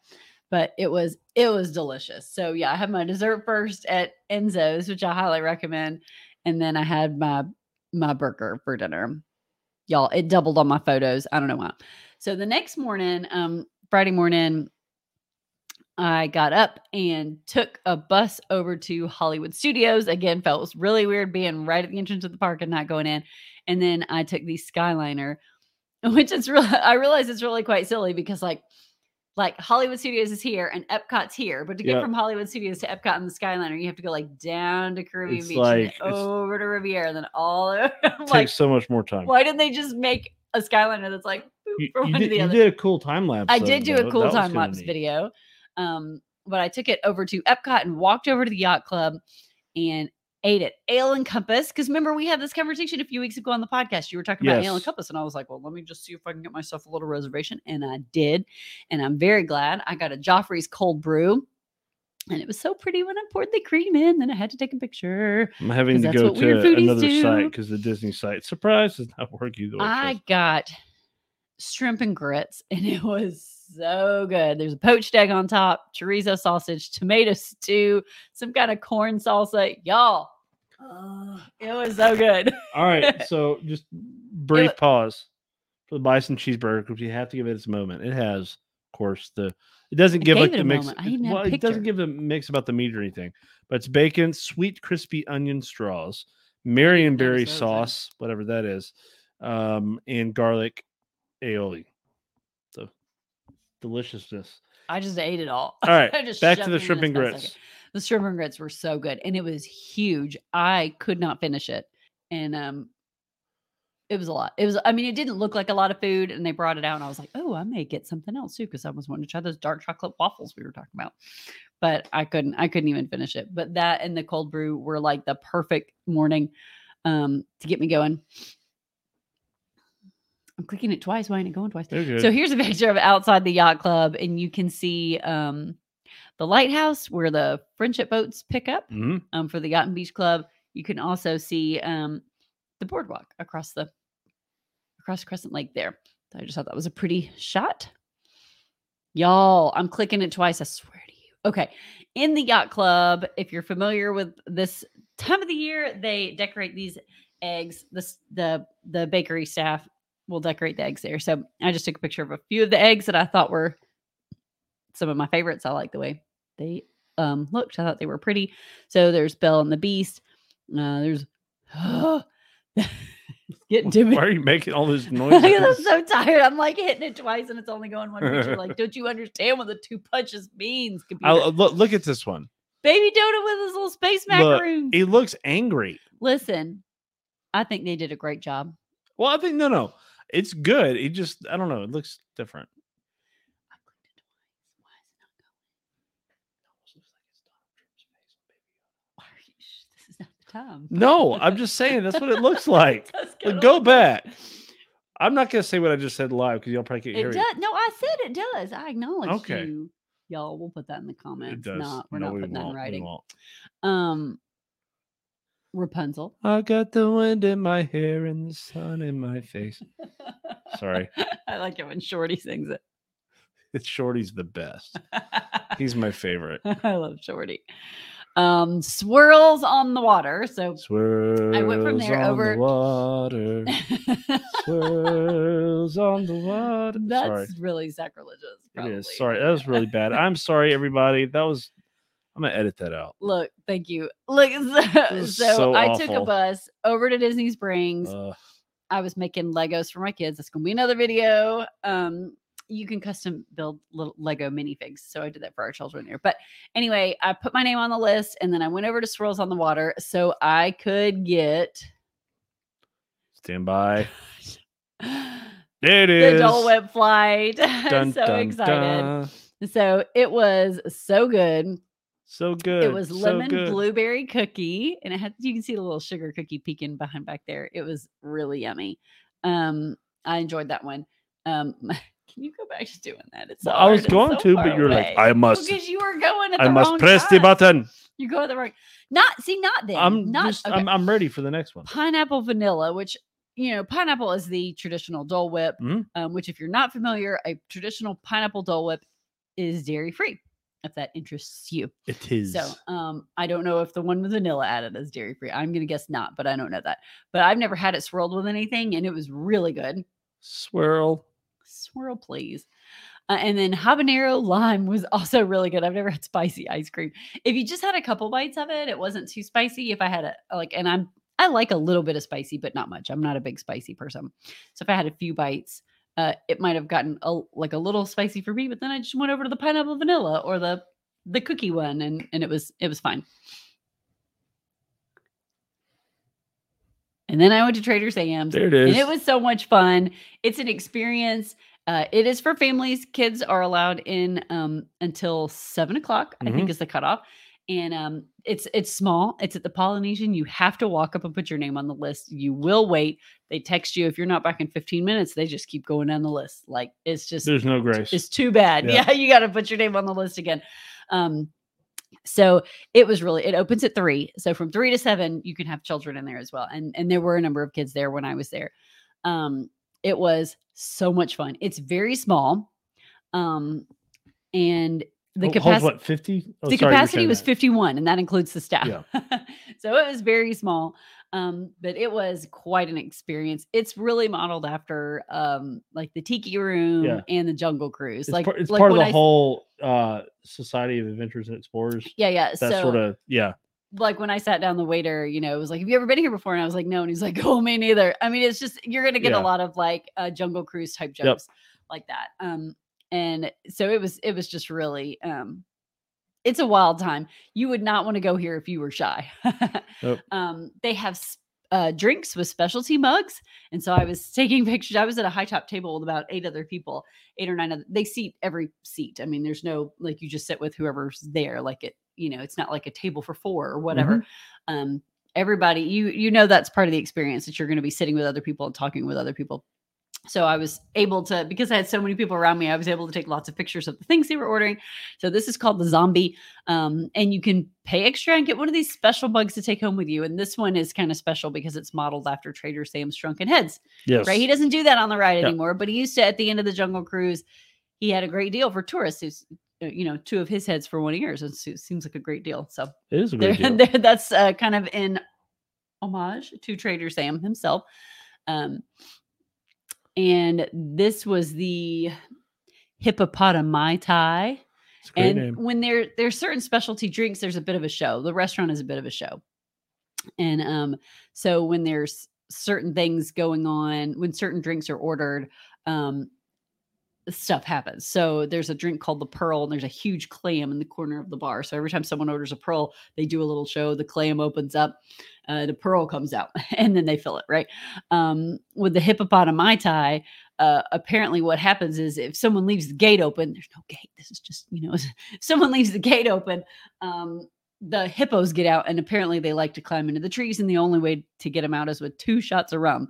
But it was it was delicious. So yeah, I had my dessert first at Enzo's, which I highly recommend, and then I had my my burger for dinner. Y'all, it doubled on my photos. I don't know why. So the next morning, um, Friday morning, I got up and took a bus over to Hollywood Studios. Again, felt it was really weird being right at the entrance of the park and not going in. And then I took the Skyliner, which is really I realize it's really quite silly because like like Hollywood Studios is here and Epcot's here, but to get from Hollywood Studios to Epcot and the Skyliner, you have to go like down to Caribbean It's Beach, like- and over to Riviera, and then all over. Takes like, so much more time. why didn't they just make a Skyliner that's like boop, You, from you one did, to the you other? did a cool time lapse. I did it, do though. a cool That time lapse neat. video. Um, but I took it over to Epcot and walked over to the yacht club and ate at Ale and Compass. Because remember, we had this conversation a few weeks ago on the podcast. You were talking about Ale and Compass, and I was like, well, let me just see if I can get myself a little reservation. And I did. And I'm very glad. I got a Joffrey's cold brew. And it was so pretty when I poured the cream in. Then I had to take a picture. I'm having to go to another do. site because the Disney site surprise does not work either. I supposed got shrimp and grits, and it was so good. There's a poached egg on top, chorizo sausage, tomato stew, some kind of corn salsa. Y'all, oh, it was so good. All right, so just brief wa- pause for the bison cheeseburger because you have to give it its moment. It has, of course, the it doesn't I give like it the a mix. moment. It- even well, it doesn't give the mix about the meat or anything, but it's bacon, sweet crispy onion straws, Marionberry sauce, whatever that is, um, and garlic aioli. So deliciousness. I just ate it all. All right, back to the shrimp and fast as I grits. The shrimp and grits were so good, and it was huge. I could not finish it, and um, it was a lot. It was. I mean, it didn't look like a lot of food, and they brought it out, and I was like, oh, I may get something else too, because I was wanting to try those dark chocolate waffles we were talking about. But I couldn't. I couldn't even finish it. But that and the cold brew were like the perfect morning um, to get me going. I'm clicking it twice. Why ain't it going twice? So here's a picture of outside the yacht club, and you can see um, the lighthouse where the friendship boats pick up Mhm. um, for the Yacht and Beach Club. You can also see um, the boardwalk across the across Crescent Lake there. I just thought that was a pretty shot. Y'all, I'm clicking it twice. I swear to you. Okay. In the yacht club, if you're familiar with this time of the year, they decorate these eggs. This the the bakery staff will decorate the eggs there. So I just took a picture of a few of the eggs that I thought were some of my favorites. I like the way they um looked. I thought they were pretty. So there's Belle and the Beast. Uh, there's getting to me. Why are you making all this noise? I'm so tired. I'm like hitting it twice and it's only going one picture. Like, don't you understand what the two punches means? Look, look at this one. Baby Dodo with his little space Look, macaroons. He looks angry. Listen, I think they did a great job. Well, I think no, no, it's good. It just I don't know. It looks different. I clicked it twice. Why is it not going? Are you- shh, This is not the time. No, I'm just saying that's what it looks like. Like, go look. back. I'm not gonna say what I just said live because y'all probably can't hear It it. does. No, I said it does. I acknowledge Okay. you. Y'all, we'll put that in the It comments. does. Not, we're no, not we putting that in won't. We writing. won't. Um, Rapunzel. I got the wind in my hair and the sun in my face. Sorry, I like it when Shorty sings it. it's Shorty's the best. He's my favorite. I love Shorty. Um, swirls on the water. So Swirls I went from there over- the water. Swirls on the water. that's Sorry. really sacrilegious. It is. Sorry, that was really bad. I'm sorry, everybody. That was. I'm gonna edit that out. Look, thank you. Look, so, so so I took a bus over to Disney Springs. Uh, I was making Legos for my kids. That's gonna be another video. Um, you can custom build little Lego minifigs. So I did that for our children there. But anyway, I put my name on the list and then I went over to Swirls on the Water so I could get stand by. the There it is. Dole Whip flight. Dun, so dun, excited. dun. So it was so good. So good. It was lemon good. blueberry cookie, and it had you can see the little sugar cookie peeking behind back there. It was really yummy. Um, I enjoyed that one. Um, Can you go back to doing that? It's Well, I was going so to, but you're like. I must, because you were going at I must press the button. You go at the wrong. Not see, not then. I'm not just, okay. I'm, I'm ready for the next one. pineapple vanilla, which you know, pineapple is the traditional Dole Whip. Mhm. Um, which, if you're not familiar, a traditional pineapple Dole Whip is dairy free. If that interests you. It is. So, um, I don't know if the one with vanilla added is dairy free. I'm gonna guess not, but I don't know that. But I've never had it swirled with anything, and it was really good. Swirl. Swirl, please. Uh, and then habanero lime was also really good. I've never had spicy ice cream. If you just had a couple bites of it, it wasn't too spicy. If I had a like, and I'm I like a little bit of spicy, but not much. I'm not a big spicy person. So if I had a few bites, uh, it might have gotten a, like a little spicy for me. But then I just went over to the pineapple vanilla or the the cookie one, and and it was it was fine. And then I went to Trader Sam's. There it is. And it was so much fun. It's an experience. Uh, it is for families. Kids are allowed in um, until seven o'clock. I Mm-hmm. think is the cutoff. And um, it's it's small. It's at the Polynesian. You have to walk up and put your name on the list. You will wait. They text you if you're not back in 15 minutes. They just keep going down the list. Like it's just There's no grace. it's too bad. Yeah. Yeah, you got to put your name on the list again. Um, so it was really it opens at three. So from three to seven, you can have children in there as well. And and there were a number of kids there when I was there. Um, it was so much fun. It's very small. Um, and the capacity what 50? Oh, the sorry, capacity was that. 51 and that includes the staff Yeah. so it was very small um but it was quite an experience it's really modeled after um like the tiki room Yeah. and the jungle cruise It's, like part, it's like part of the I whole uh Society of Adventures and Explorers. yeah yeah That so sort of yeah. like when I sat down, the waiter, you know, was like, "Have you ever been here before?" And I was like, "No." And he's like, "Oh, me neither." I mean, it's just you're gonna get Yeah. a lot of like uh, Jungle Cruise type Yep. jokes like that. Um, and so it was it was just really um, it's a wild time. You would not want to go here if you were shy. Nope. Um, they have uh, drinks with specialty mugs, and so I was taking pictures. I was at a high top table with about eight other people, eight or nine. Other, they seat every seat. I mean, there's no like you just sit with whoever's there. Like it, you know, it's not like a table for four or whatever. Um, everybody, you you know, that's part of the experience that you're going to be sitting with other people and talking with other people. So I was able to because I had so many people around me, I was able to take lots of pictures of the things they were ordering. So this is called the zombie, um, and you can pay extra and get one of these special bugs to take home with you. And this one is kind of special because it's modeled after Trader Sam's Shrunken Heads Yes. right? He doesn't do that on the ride Yeah. anymore, but he used to at the end of the Jungle Cruise. He had a great deal for tourists. Who's uh, you know two of his heads for one of yours. It seems like a great deal. So It is a great deal. there, that's uh, kind of in homage to Trader Sam himself. Um, and this was the HippopotoMai-Tai. And name. when there there's certain specialty drinks, there's a bit of a show. The restaurant is a bit of a show. And um, so when there's certain things going on, when certain drinks are ordered, um, stuff happens. So there's a drink called the Pearl, and there's a huge clam in the corner of the bar. So every time someone orders a Pearl, they do a little show. The clam opens up, uh, the Pearl comes out, and then they fill it. Right. Um, with the HippopotoMai-Tai, uh, apparently what happens is if someone leaves the gate open, there's no gate. This is just you know, if someone leaves the gate open. Um, the hippos get out, and apparently they like to climb into the trees, and the only way to get them out is with two shots of rum.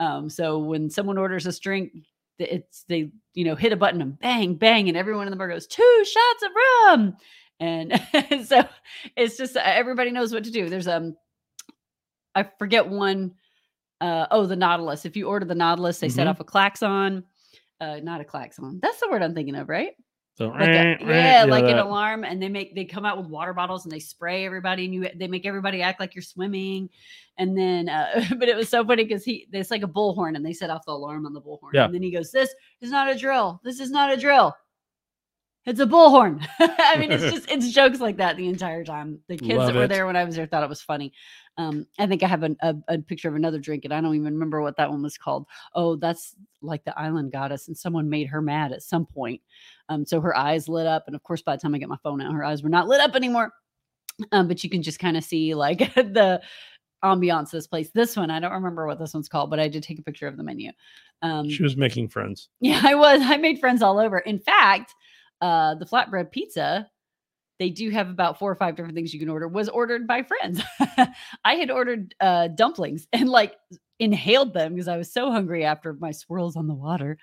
Um, so when someone orders this drink, it's they you know hit a button and bang bang, and everyone in the bar goes two shots of rum, and so it's just uh, everybody knows what to do. There's um, I forget one. Uh, oh, the Nautilus. If you order the Nautilus, they set Mhm. off a klaxon. Uh, not a klaxon. That's the word I'm thinking of, right? So, like a, yeah, like an alarm and they make they come out with water bottles and they spray everybody and you they make everybody act like you're swimming and then uh but it was so funny because he it's like a bullhorn and they set off the alarm on the bullhorn Yeah. and then he goes this is not a drill this is not a drill it's a bullhorn i mean it's just it's jokes like that the entire time the kids Love that were it. there when i was there thought it was funny um i think i have an, a, a picture of another drink and i don't even remember what that one was called oh that's like the island goddess and someone made her mad at some point um, so her eyes lit up, and of course, by the time I get my phone out, her eyes were not lit up anymore. Um, but you can just kind of see like the ambiance of this place. This one, I don't remember what this one's called, but I did take a picture of the menu. Um, She was making friends. yeah, I was. I made friends all over. In fact, uh, the flatbread pizza, they do have about four or five different things you can order, was ordered by friends. I had ordered uh, dumplings and like inhaled them because I was so hungry after my swirls on the water.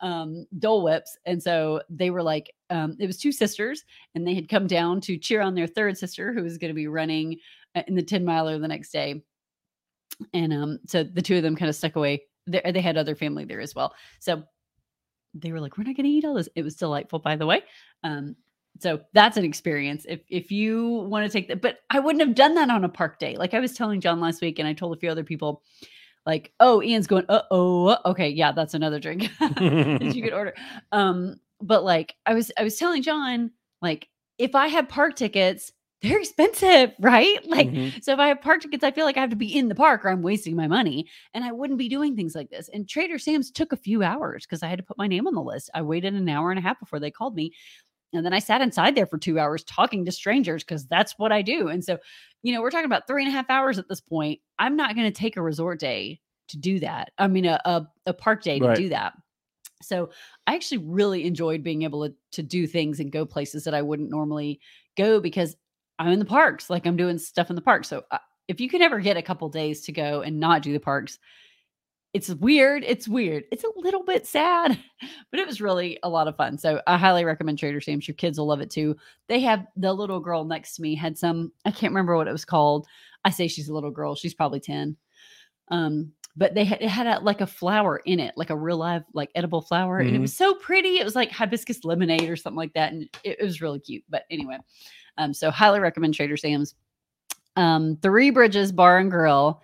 um, Dole Whips, and so they were like, um, it was two sisters, and they had come down to cheer on their third sister who was going to be running uh, in the ten miler the next day, and um, so the two of them kind of stuck away. They, they had other family there as well, so they were like, "We're not going to eat all this." It was delightful, by the way. Um, so that's an experience. If if you want to take that, but I wouldn't have done that on a park day. Like I was telling John last week, and I told a few other people, like, "Oh, Ian's going. Uh oh. Okay, yeah, that's another drink that you could order." Um, but like I was I was telling John, like, if I had park tickets, they're expensive, right? Like, Mhm. so if I have park tickets, I feel like I have to be in the park or I'm wasting my money and I wouldn't be doing things like this. And Trader Sam's took a few hours because I had to put my name on the list. I waited an hour and a half before they called me. And then I sat inside there for two hours talking to strangers because that's what I do. And so, you know, we're talking about three and a half hours at this point. I'm not going to take a resort day to do that. I mean, a, a, a park day to Right. do that. So I actually really enjoyed being able to, to do things and go places that I wouldn't normally go because I'm in the parks, like I'm doing stuff in the park. So uh, if you can ever get a couple days to go and not do the parks, it's weird. It's weird. It's a little bit sad, but it was really a lot of fun. So I highly recommend Trader Sam's. Your kids will love it too. They have the little girl next to me had some, I can't remember what it was called. I say she's a little girl. She's probably 10. Um, but they had, it had a, like a flower in it, like a real live, like edible flower. And it Mhm. was so pretty. It was like hibiscus lemonade or something like that. And it, it was really cute. But anyway, um, so highly recommend Trader Sam's. Um, Three Bridges Bar and Grill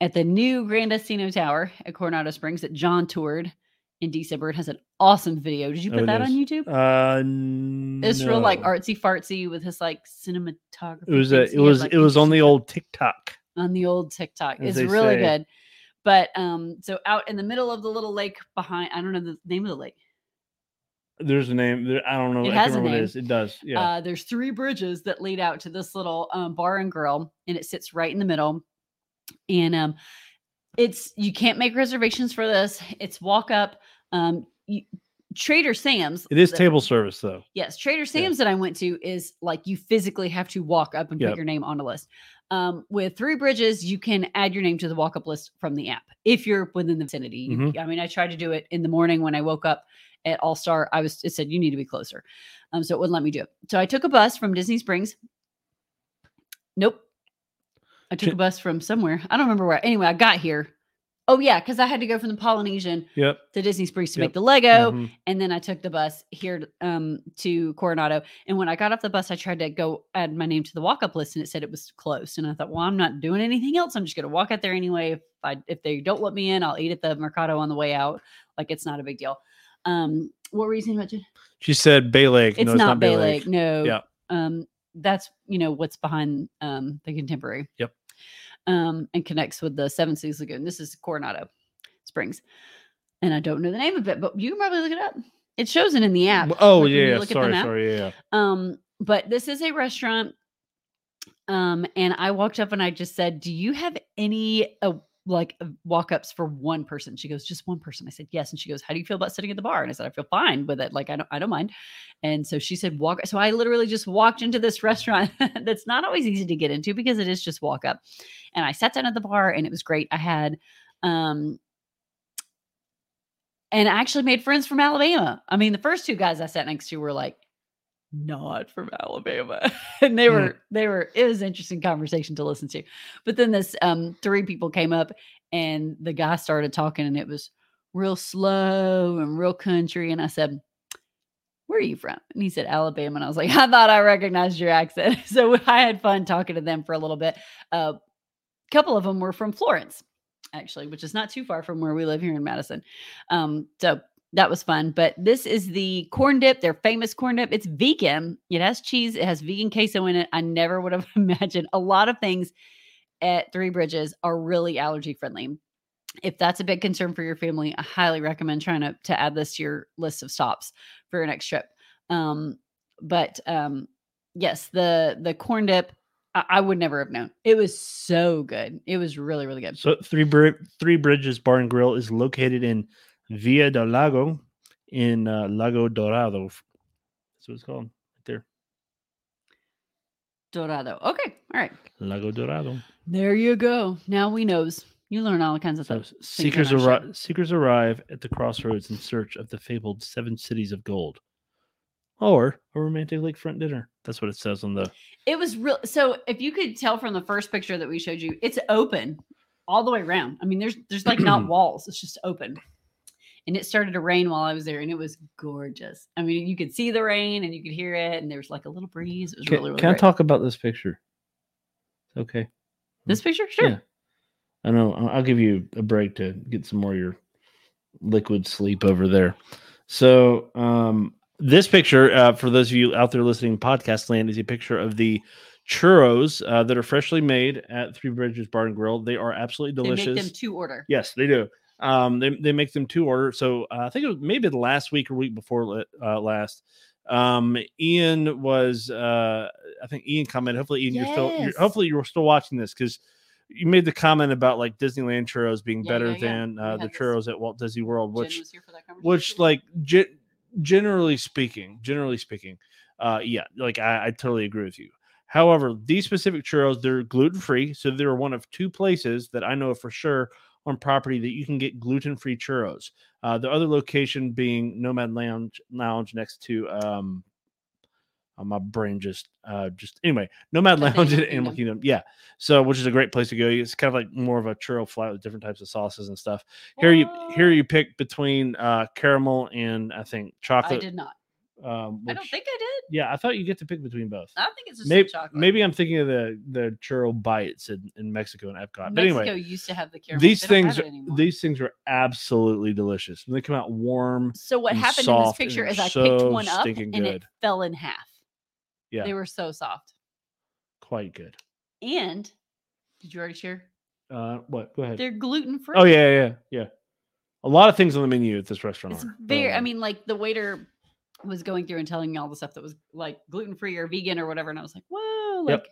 at the new Grand Destino Tower at Coronado Springs that John toured in December. It has an awesome video. Did you Oh, put that on. YouTube? Uh, It's real like artsy fartsy with his like cinematography. It was a, it was like, it was on the old TikTok. on the old TikTok. It's really say. good. But um, so out in the middle of the little lake behind, I don't know the name of the lake. There's a name. There, I don't know. It has a name. it is. It does. Yeah. Uh, there's three bridges that lead out to this little um, bar and grill, and it sits right in the middle. And um, it's you can't make reservations for this. It's walk up. Um, you, Trader Sam's. it is table service though. Yes, Trader Sam's that I went to is like you physically have to walk up and put your name on a list. Um, with Three Bridges, you can add your name to the walk up list from the app if you're within the vicinity. Mhm. I mean, I tried to do it in the morning when I woke up at All Star. I was it said you need to be closer, um, so it wouldn't let me do it. So I took a bus from Disney Springs. Nope, I took a bus from somewhere. I don't remember where. Anyway, I got here. Oh yeah, because I had to go from the Polynesian Yep. to Disney Springs to Yep. make the Lego Mhm. and then I took the bus here to- um, to Coronado. And when I got off the bus, I tried to go add my name to the walk up list, and it said it was closed. And I thought, well, I'm not doing anything else. I'm just going to walk out there anyway. If I if they don't let me in, I'll eat at the Mercado on the way out. Like it's not a big deal. Um, what were you saying about it? She said Bay Lake. It's no, it's not, not Bay Bay Lake. Lake. No. Yeah. Um, that's you know what's behind um the contemporary. Yep. Um, and connects with the Seven Seas Lagoon. This is Coronado Springs, and I don't know the name of it, but you can probably look it up. It shows it in the app. Oh like yeah. yeah. look at the Sorry. Sorry. Yeah. yeah. Um, but this is a restaurant. Um, and I walked up and I just said, "Do you have any uh, like walk ups for one person?" She goes, "Just one person." I said, "Yes." And she goes, "How do you feel about sitting at the bar?" And I said, "I feel fine with it. Like I don't, I don't mind." And so she said, "Walk." So I literally just walked into this restaurant that's not always easy to get into because it is just walk up. And I sat down at the bar and it was great. I had, um, and I actually made friends from Alabama. I mean, the first two guys I sat next to were like not from Alabama. and they Hmm. were they were it was an interesting conversation to listen to. But then this um three people came up and the guy started talking and it was real slow and real country and I said where are you from? And he said Alabama and I was like I thought I recognized your accent. so I had fun talking to them for a little bit. A couple of them were from Florence actually, which is not too far from where we live here in Madison. Um so that was fun. But this is the corn dip, their famous corn dip. It's vegan. It has cheese. It has vegan queso in it. I never would have imagined. A lot of things at Three Bridges are really allergy friendly. If that's a big concern for your family, I highly recommend trying to, to add this to your list of stops for your next trip. Um, but um, yes, the the corn dip, I, I would never have known. It was so good. It was really really good. So three Bri- three bridges bar and grill is located in Villa del Lago in uh, Lago Dorado. That's what it's called right there. Dorado. Okay, all right. Lago Dorado. There you go. Now we knows. You learn all kinds of So stuff. seekers on our show. arrive. Seekers arrive at the crossroads in search of the fabled seven cities of gold, or a romantic lakefront dinner. That's what it says on the. It was real. So if you could tell from the first picture that we showed you, it's open all the way around. I mean, there's there's like not walls. It's just open. And it started to rain while I was there, and it was gorgeous. I mean, you could see the rain and you could hear it, and there was like a little breeze. It was Can, really, really can I talk about this picture? Okay. This picture, sure. Yeah. I know. I'll give you a break to get some more of your liquid sleep over there. So, um, this picture, uh, for those of you out there listening, podcast land, is a picture of the churros uh, that are freshly made at Three Bridges Bar and Grill. They are absolutely They delicious. make them to order. Yes, they do. Um, they they make them to order. So uh, I think it was maybe the last week or week before uh, last. Um, Ian was. Uh, I think Ian commented. Hopefully, Ian, you're still. You're, hopefully, you're still watching this because you made the comment about like Disneyland churros being Yeah, better yeah, yeah. than We uh, the churros at Walt Disney World, which was here for that which like ge- generally speaking, generally speaking, uh, yeah, like I, I totally agree with you. However, these specific churros, they're gluten free, so they're one of two places that I know for sure on property that you can get gluten free churros. Uh, the other location being Nomad Lounge, Lounge next to um, uh, my brain just uh just anyway nomad lounge at Animal animal kingdom yeah so which is a great place to go it's kind of like more of a churro flat with different types of sauces and stuff here you here you pick between uh caramel and I think chocolate. I did not. Um, I don't think I did. Yeah, I thought you get to pick between both. I think it's just Maybe chocolate. maybe I'm thinking of the the churro bites in, in Mexico and Epcot. But Mexico anyway, used to have the caramel. these They things these things are absolutely delicious. When they come out warm, So what happened in this picture is I picked one up and it fell in half. Yeah. They were so soft. quite good. And did you already share? Uh, what? Go ahead. They're gluten free. Oh yeah, yeah, yeah. A lot of things on the menu at this restaurant. It's are. very I mean, like the waiter was going through and telling me all the stuff that was like gluten free or vegan or whatever. And I was like, whoa. Like Yep.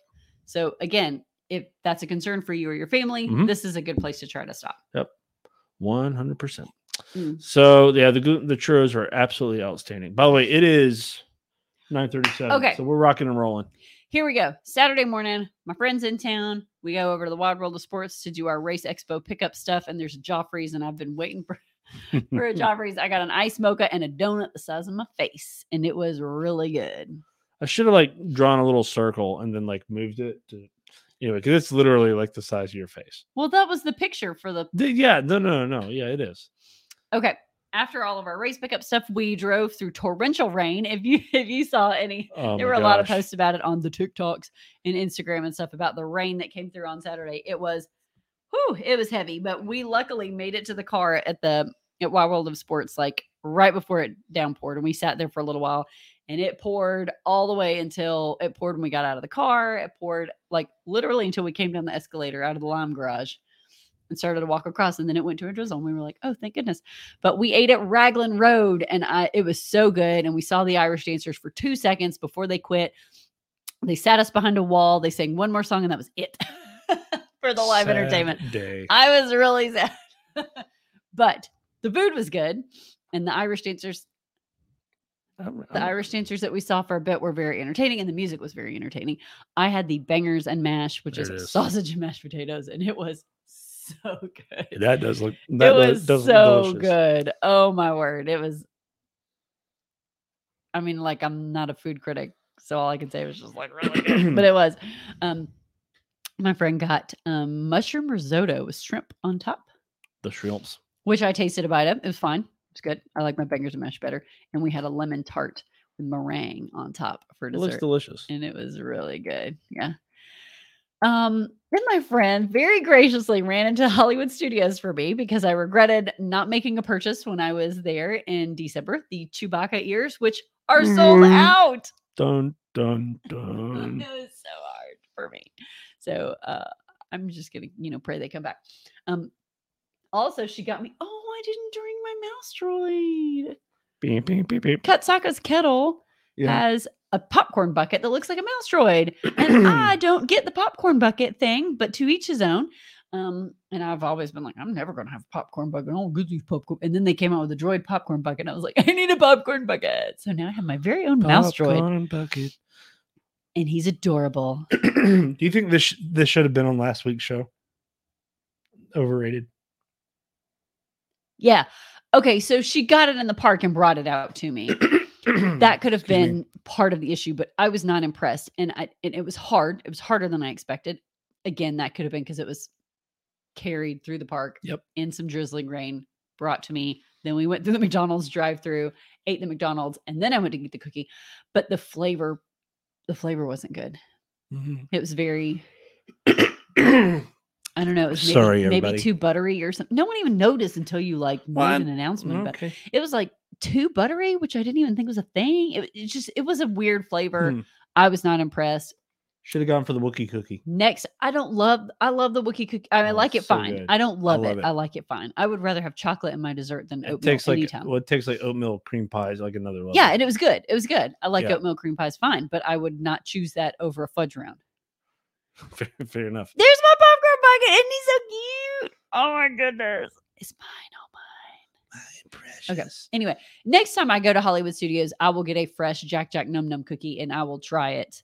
so again, if that's a concern for you or your family, Mhm. this is a good place to try to stop. Yep. One hundred percent. Mm. So yeah, the gluten- the churros are absolutely outstanding. By the way, it is nine thirty seven. Okay. so we're rocking and rolling. Here we go. Saturday morning, my friend's in town. We go over to the Wild World of Sports to do our race expo pickup stuff. And there's Joffrey's, and I've been waiting for, for a Joffrey's. I got an ice mocha and a donut the size of my face, and it was really good. I should have like drawn a little circle and then like moved it to anyway because it's literally like the size of your face. Well, that was the picture for the The- yeah, no, no, no, no. Yeah, it is. Okay. After all of our race pickup stuff, we drove through torrential rain. If you if you saw any, Oh there were a lot of posts about it on the TikToks and Instagram and stuff about the rain that came through on Saturday. It was, whew, it was heavy, but we luckily made it to the car at the at Wild World of Sports like right before it downpoured, and we sat there for a little while. And it poured all the way until it poured when we got out of the car. It poured like literally until we came down the escalator out of the lime garage and started to walk across. And then it went to a drizzle. And we were like, oh, thank goodness. But we ate at Raglan Road and I it was so good. And we saw the Irish dancers for two seconds before they quit. They sat us behind a wall. They sang one more song, and that was it for the live Sad entertainment. day. I was really sad. but the food was good. And the Irish dancers, I'm- the I'm- Irish dancers that we saw for a bit were very entertaining, and the music was very entertaining. I had the bangers and mash, which is, is. sausage and mashed potatoes, and it was so good. that does look. That it does- was so good. Oh my word. It was I mean, like I'm not a food critic, so all I can say was just like really good. but it was. Um my friend got um mushroom risotto with shrimp on top, The shrimps. which I tasted a bite of. It was fine. It's good. I like my bangers and mash better. And we had a lemon tart with meringue on top for It looks dessert delicious. and it was really good. Yeah. Um, then my friend very graciously ran into Hollywood Studios for me because I regretted not making a purchase when I was there in December. The Chewbacca ears, which are sold Mm. out. Dun dun dun. it was so hard for me. So uh I'm just gonna, you know, pray they come back. Um also she got me, oh, I didn't drink my mouse droid. beep beep beep beep. Kat Saka's kettle Yeah. has a popcorn bucket that looks like a mouse droid. And I don't get the popcorn bucket thing, but to each his own. Um, and I've always been like, I'm never gonna have a popcorn bucket. Oh, good these popcorn. And then they came out with a droid popcorn bucket, and I was like, I need a popcorn bucket. So now I have my very own mouse droid, Popcorn bucket. And he's adorable. Do you think this sh- this should have been on last week's show? overrated. Yeah. Okay, so she got it in the park and brought it out to me. that could have Excuse me. been part of the issue, but I was not impressed, and I and it was hard. It was harder than I expected. Again, that could have been because it was carried through the park. Yep. In some drizzling rain, brought to me. Then we went through the McDonald's drive-through, ate the McDonald's, and then I went to get the cookie. But the flavor, the flavor wasn't good. Mhm. It was very. I don't know. It was maybe, Sorry, maybe too buttery or something. No one even noticed until you like made Well, an announcement. But it was like too buttery, which I didn't even think was a thing. It, it just it was a weird flavor. Hmm. I was not impressed. Should have gone for the Wookie cookie. Next, I don't love I love the Wookie cookie. I, mean, I Oh, like it so fine. good. I don't love, love it. it. I like it fine. I would rather have chocolate in my dessert than It oatmeal takes like anytime. well, it takes like oatmeal cream pies like another level. yeah, and it was good. It was good. I like Yeah. oatmeal cream pies fine, but I would not choose that over a fudge round. fair, fair enough. There's my popcorn bucket. Isn't he so cute? Oh my goodness. It's mine. Oh mine. Precious. Okay. Anyway, next time I go to Hollywood Studios, I will get a fresh Jack Jack Num Num cookie and I will try it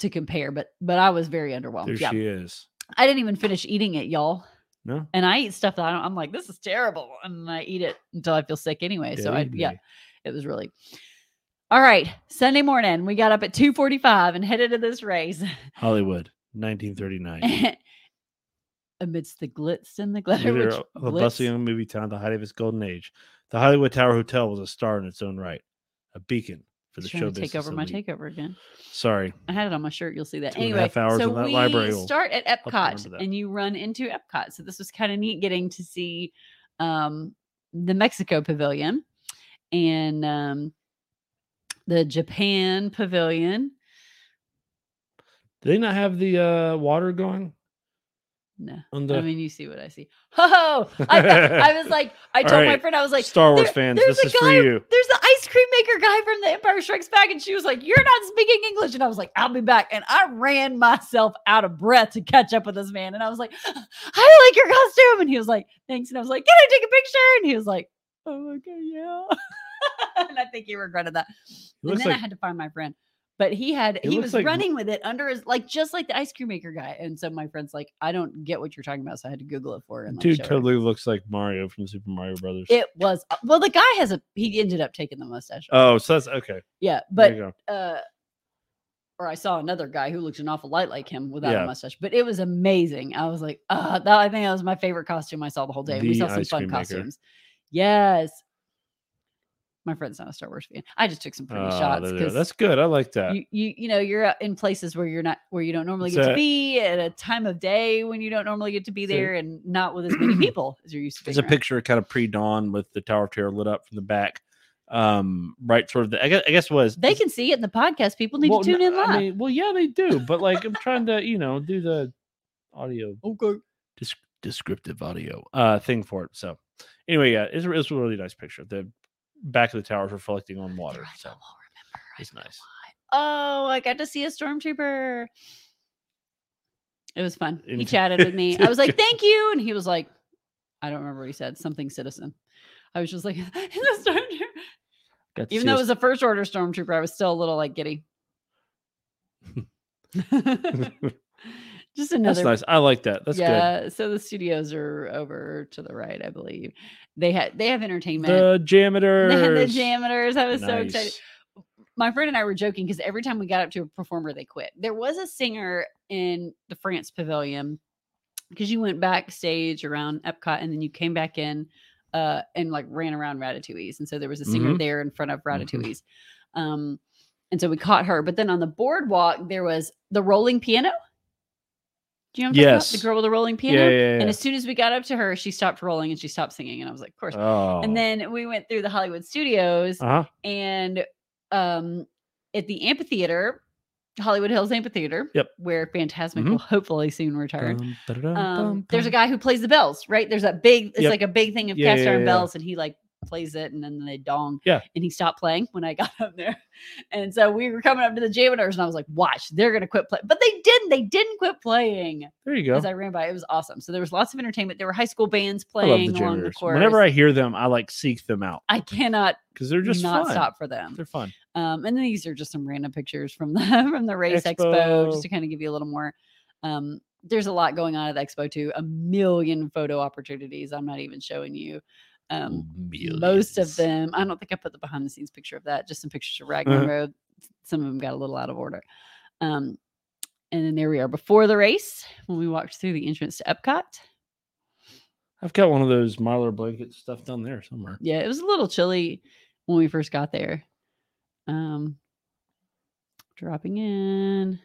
to compare. But but I was very underwhelmed. There yeah. she is. I didn't even finish eating it, y'all. No. And I eat stuff that I don't, I'm like, this is terrible. And I eat it until I feel sick anyway. so I yeah, it was really all right. Sunday morning, we got up at 245 and headed to this race. Hollywood, 1939. Amidst the glitz and the glitter, which uh, of a glitz- bustling movie town the height of its golden age. The Hollywood Tower Hotel was a star in its own right, a beacon for the He's show to take over my elite. takeover again. Sorry, I had it on my shirt. You'll see that. Two and a anyway, half hours so in that we start at Epcot, and you run into Epcot. So this was kind of neat getting to see um, the Mexico Pavilion and um, the Japan Pavilion. do they not have the uh, water going No, the I mean you see what I see. Oh, I, I was like, I told my friend, I was like, Star Wars "There- fans? there's This a is for guy- you. there's the ice cream maker guy from The Empire Strikes Back, and she was like, "You're not speaking English," and I was like, "I'll be back," and I ran myself out of breath to catch up with this man, and I was like, "I like your costume," and he was like, "Thanks," and I was like, "Can I take a picture?" And he was like, "Oh, okay, yeah," and I think he regretted that. and then I had to find my friend. But he had It he was like- running with it under his like just like the ice cream maker guy. And so my friend's like, I don't get what you're talking about. So I had to Google it for him like, Dude totally looks like Mario from Super Mario Brothers. It was uh, well, the guy has a he ended up taking the mustache. oh, so that's okay. yeah, but uh or I saw another guy who looked an awful lot like him without Yeah. a mustache, but it was amazing. I was like, uh, that I think that was my favorite costume I saw the whole day. we saw some fun costumes. Yes. My friend's not a Star Wars fan. I just took some pretty Oh, shots that's good. I like that. you, you you know you're in places where you're not where you don't normally get to be at a time of day when you don't normally get to be there and not with as many people as you're used to. It's a around. picture kind of pre-dawn with the Tower of Terror lit up from the back. Um, right sort of the I guess, I guess it was They can see it in the podcast. People need well, to tune in live. I mean, well, yeah, they do, but like I'm trying to, you know, do the audio okay. descriptive audio uh thing for it. So anyway, yeah, it's, a- it's a really nice picture. The back of the tower is reflecting on water. I So. It's nice. Oh, I got to see a stormtrooper. It was fun. He chatted with me. I was like, "Thank you," and he was like, "I don't remember what he said. Something citizen." I was just like, "It's a stormtrooper." Got Even though it was a first order stormtrooper, I was still a little like giddy. Just another that's nice. I like that. That's good. yeah. So the studios are over to the right, I believe. They had they have entertainment. The JAMMitors. they had the JAMMitors. I was so excited. My friend and I were joking because every time we got up to a performer, they quit. There was a singer in the France Pavilion because you went backstage around Epcot and then you came back in uh, and like ran around Ratatouille's. And so there was a singer Mhm. there in front of Mhm. Ratatouille's. Um, and so we caught her. But then on the boardwalk, there was the rolling piano. Do you know? Yes. The girl with the rolling piano. Yeah, yeah, yeah. And as soon as we got up to her, she stopped rolling and she stopped singing. And I was like, of course. oh. And then we went through the Hollywood studios uh-huh. and um at the amphitheater, Hollywood Hills Amphitheater, Yep. where Fantasmic Mhm. will hopefully soon return. Um, there's a guy who plays the bells, right? There's that big, it's Yep. like a big thing of cast iron bells, and he like plays it and then they dong. Yeah. And he stopped playing when I got up there. And so we were coming up to the JAMMitors and I was like, watch, they're gonna quit playing. But they didn't, they didn't quit playing There you go. as I ran by. It was awesome. So there was lots of entertainment. There were high school bands playing the along the course. Whenever I hear them, I like seek them out I cannot because they're just not fun. stop for them. They're fun. Um, and then these are just some random pictures from the from the race expo, Expo. just to kind of give you a little more um there's a lot going on at the expo too. A million photo opportunities. I'm not even showing you. Um, most of them. I don't think I put the behind the scenes picture of that. Just some pictures of Ragnar Uh-huh. Road. Some of them got a little out of order. Um, and then there we are before the race when we walked through the entrance to Epcot. I've got one of those Mylar blanket stuff down there somewhere. Yeah, it was a little chilly when we first got there. Um, dropping in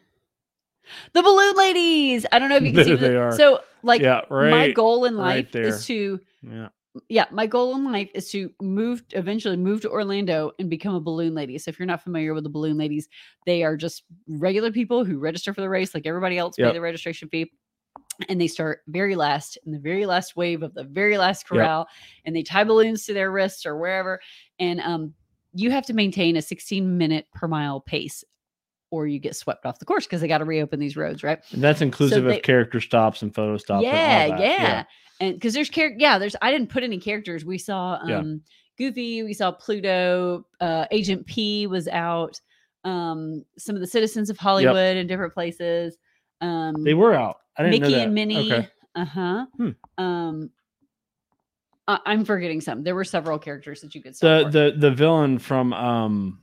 the balloon ladies. I don't know if you can see There they are. So, like, yeah, right. my goal in right life there. is to Yeah. Yeah, my goal in life is to move eventually move to Orlando and become a balloon lady. So if you're not familiar with the balloon ladies, they are just regular people who register for the race like everybody else, pay the registration fee. And they start very last in the very last wave of the very last corral, and they tie balloons to their wrists or wherever. And um, you have to maintain a 16 minute per mile pace, or you get swept off the course because they got to reopen these roads, right? And that's inclusive they- of character stops and photo stops. and all yeah, yeah, And because there's character, yeah, there's I didn't put any characters. We saw Yeah. um Goofy, we saw Pluto, uh Agent P was out, um, some of the citizens of Hollywood in different places. Um They were out. I didn't Mickey know that. and Minnie. Okay. Uh-huh. Hmm. Um I- I'm forgetting some. There were several characters that you could The the the villain from um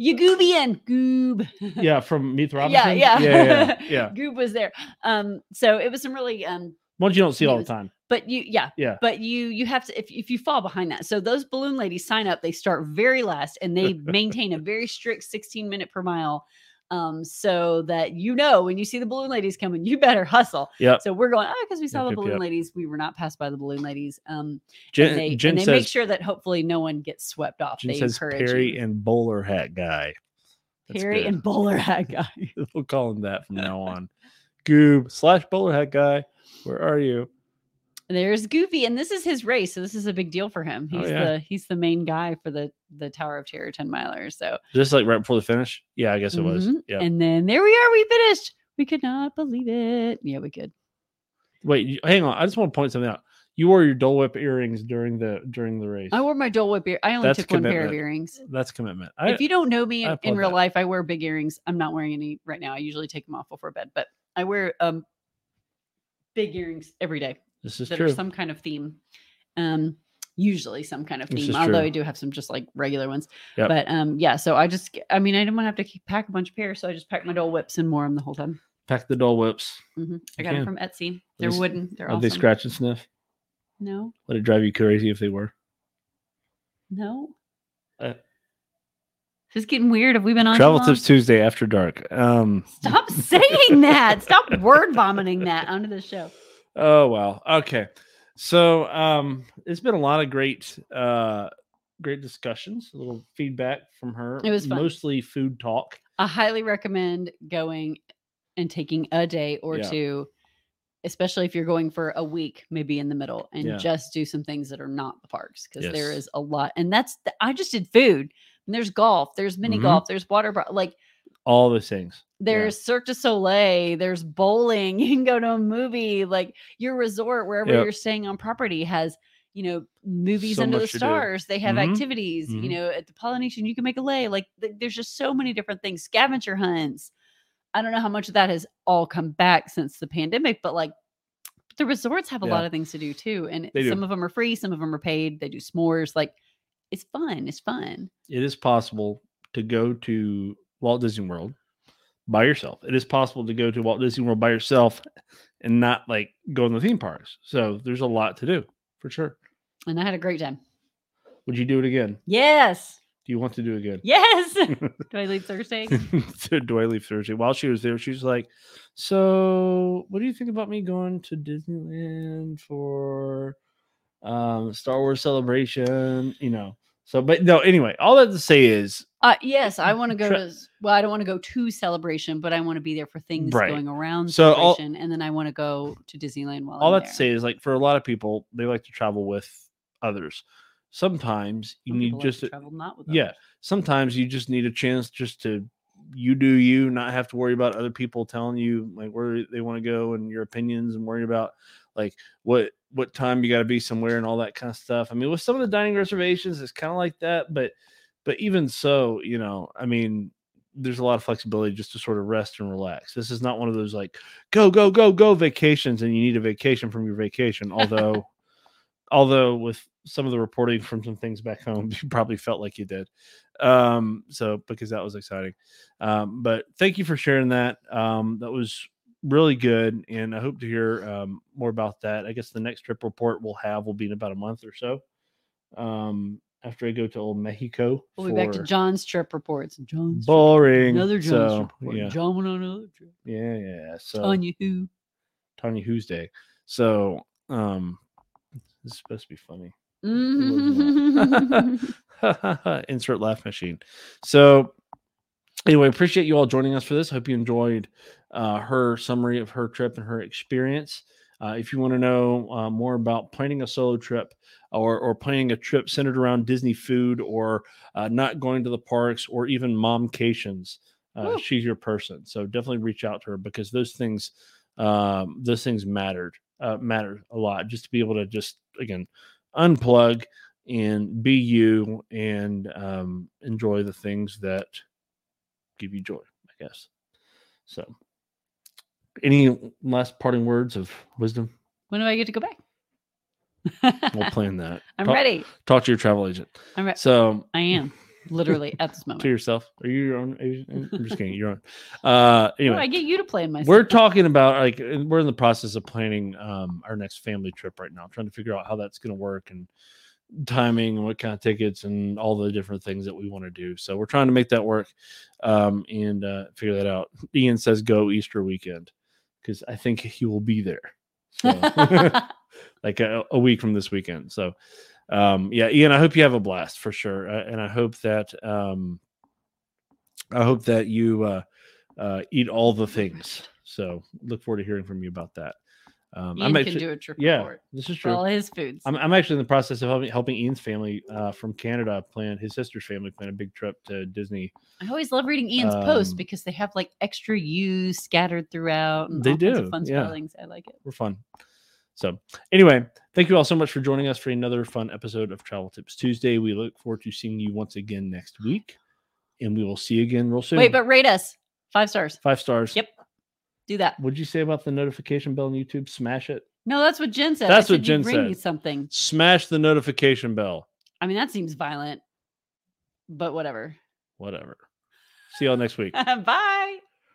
Yagoobian Goob. yeah from Meet the Yeah, Robinson. yeah. yeah, yeah, yeah. Goob was there. Um, so it was some really um Ones you don't see all the time. but you yeah Yeah. but you you have to if, if you fall behind that so those balloon ladies sign up they start very last and they maintain a very strict 16 minute per mile um so that you know when you see the balloon ladies coming you better hustle Yeah. so we're going oh because we saw Yep, the balloon yep. ladies we were not passed by the balloon ladies um Jen, and they, Jen and they says make sure that hopefully no one gets swept off Jen they says encourage Perry you. and bowler hat guy. That's Perry good. and bowler hat guy we'll call him that from now on. Goob slash bowler hat guy. Where are you? There's Goofy, and this is his race, so this is a big deal for him. Oh, He's yeah. the he's the main guy for the the Tower of Terror 10 miler. So Just like right before the finish. Yeah, I guess it was. Mhm. Yeah. And then there we are, we finished. We could not believe it. Yeah, we could. Wait, hang on. I just want to point something out. You wore your Dole Whip earrings during the during the race. I wore my Dole Whip ear. I only That's took one pair of earrings. That's commitment. I, if you don't know me in, in real that. life, I wear big earrings. I'm not wearing any right now. I usually take them off before bed, but I wear um big earrings every day this is that true. are some kind of theme. Um, usually some kind of theme. Although true. I do have some just like regular ones. Yep. But um, yeah. So I just, I mean, I didn't want to have to pack a bunch of pairs, so I just packed my Dole Whips and wore them the whole time. Pack the Dole Whips. hmm I got them from Etsy. They're least- wooden. They're Are awesome. they scratch and sniff? No, Would it drive you crazy if they were? no. Uh, This is getting weird. Have we been on? Travel? Tips Tuesday after dark. Um Stop saying that. Stop word vomiting that onto the show. Oh well. Okay. So um it's been a lot of great uh great discussions, a little feedback from her. It was fun. mostly food talk. I highly recommend going and taking a day or Yeah. two, especially if you're going for a week, maybe in the middle, and Yeah. just do some things that are not the parks because there Yes. is a lot. And that's the, I just did food. And there's golf. There's mini Mhm. golf. There's water. Like All those things. there's Cirque du Soleil. There's bowling. You can go to a movie. Like your resort, wherever Yep. you're staying on property, has you know movies So under the to do. stars. They have Mhm. activities. You Mhm. know, at the Polynesian, you can make a lei. Like th- there's just so many different things. Scavenger hunts. I don't know how much of that has all come back since the pandemic, but like the resorts have a Yeah. lot of things to do too, and do. some of them are free, some of them are paid. They do s'mores. Like it's fun. It's fun. It is possible to go to Walt Disney World by yourself. It is possible to go to Walt Disney World by yourself and not like go in the theme parks. So there's a lot to do for sure. And I had a great time. Would you do it again? Yes. Do you want to do it again? Yes. do I leave Thursday? do I leave Thursday? While she was there, she was like, "So, what do you think about me going to Disneyland for um Star Wars Celebration?" You know. So, but no. Anyway, all that to say is, Uh, yes, I want to go to. Well, I don't want to go to Celebration, but I want to be there for things Right. going around So all- and then I want to go to Disneyland while all I'm that to say is, like, for a lot of people, they like to travel with others. Sometimes you Some need like just to travel not with yeah others. sometimes you just need a chance just to you do you not have to worry about other people telling you like where they want to go and your opinions and worry about like what what time you got to be somewhere and all that kind of stuff i mean with some of the dining reservations it's kind of like that but but even so you know i mean there's a lot of flexibility just to sort of rest and relax. This is not one of those like go go go go vacations and you need a vacation from your vacation. Although, although with some of the reporting from some things back home, you probably felt like you did. Um, so because that was exciting. Um, but thank you for sharing that. Um, that was really good, and I hope to hear um, more about that. I guess the next trip report we'll have will be in about a month or so. Um, after I go to old Mexico. We'll be back to John's trip reports. John's trip- boring. Another John's so, report. Yeah, John went on another trip. yeah, yeah. So Tanya who? Tanya Who's Day. So um, this is supposed to be funny. Mhm. Insert laugh machine. So anyway, appreciate you all joining us for this. Hope you enjoyed uh, her summary of her trip and her experience. Uh, if you want to know uh, more about planning a solo trip or, or planning a trip centered around Disney food or uh, not going to the parks or even momcations, uh, she's your person. So definitely reach out to her because those things, um, those things mattered, uh, matter a lot. Just to be able to just again unplug and be you and um, enjoy the things that give you joy, I guess. So, any last parting words of wisdom? when do I get to go back? We'll plan that. I'm talk, ready. Talk to your travel agent. I'm ready. So, I am literally at this moment. to yourself, are you your own agent? I'm just kidding. You're on. Uh, Oh, I get you to plan my. we're talking about like we're in the process of planning um our next family trip right now, trying to figure out how that's going to work and timing and what kind of tickets and all the different things that we want to do. So we're trying to make that work um and uh figure that out. Ian says go Easter weekend because I think he will be there. So like a, a week from this weekend. So um yeah, Ian, I hope you have a blast for sure. Uh, and I hope that um I hope that you uh uh eat all the things. So look forward to hearing from you about that. Um Ian I'm can actually do a trip yeah, report this is for true. all his foods. I'm, I'm actually in the process of helping, helping Ian's family uh, from Canada plan his sister's family plan a big trip to Disney. I always love reading Ian's posts Um, because they have like extra U's scattered throughout. And They do, fun yeah. spellings. I like it. We're fun. So anyway, thank you all so much for joining us for another fun episode of Travel Tips Tuesday. We look forward to seeing you once again next week, and we will see you again real soon. Wait, but rate us five stars. five stars. Yep. Do that. What'd you say about the notification bell on YouTube? Smash it. No, that's what Jen said. That's what Jen bring said. something. Smash the notification bell. I mean, that seems violent, but whatever. Whatever. See y'all next week. Bye.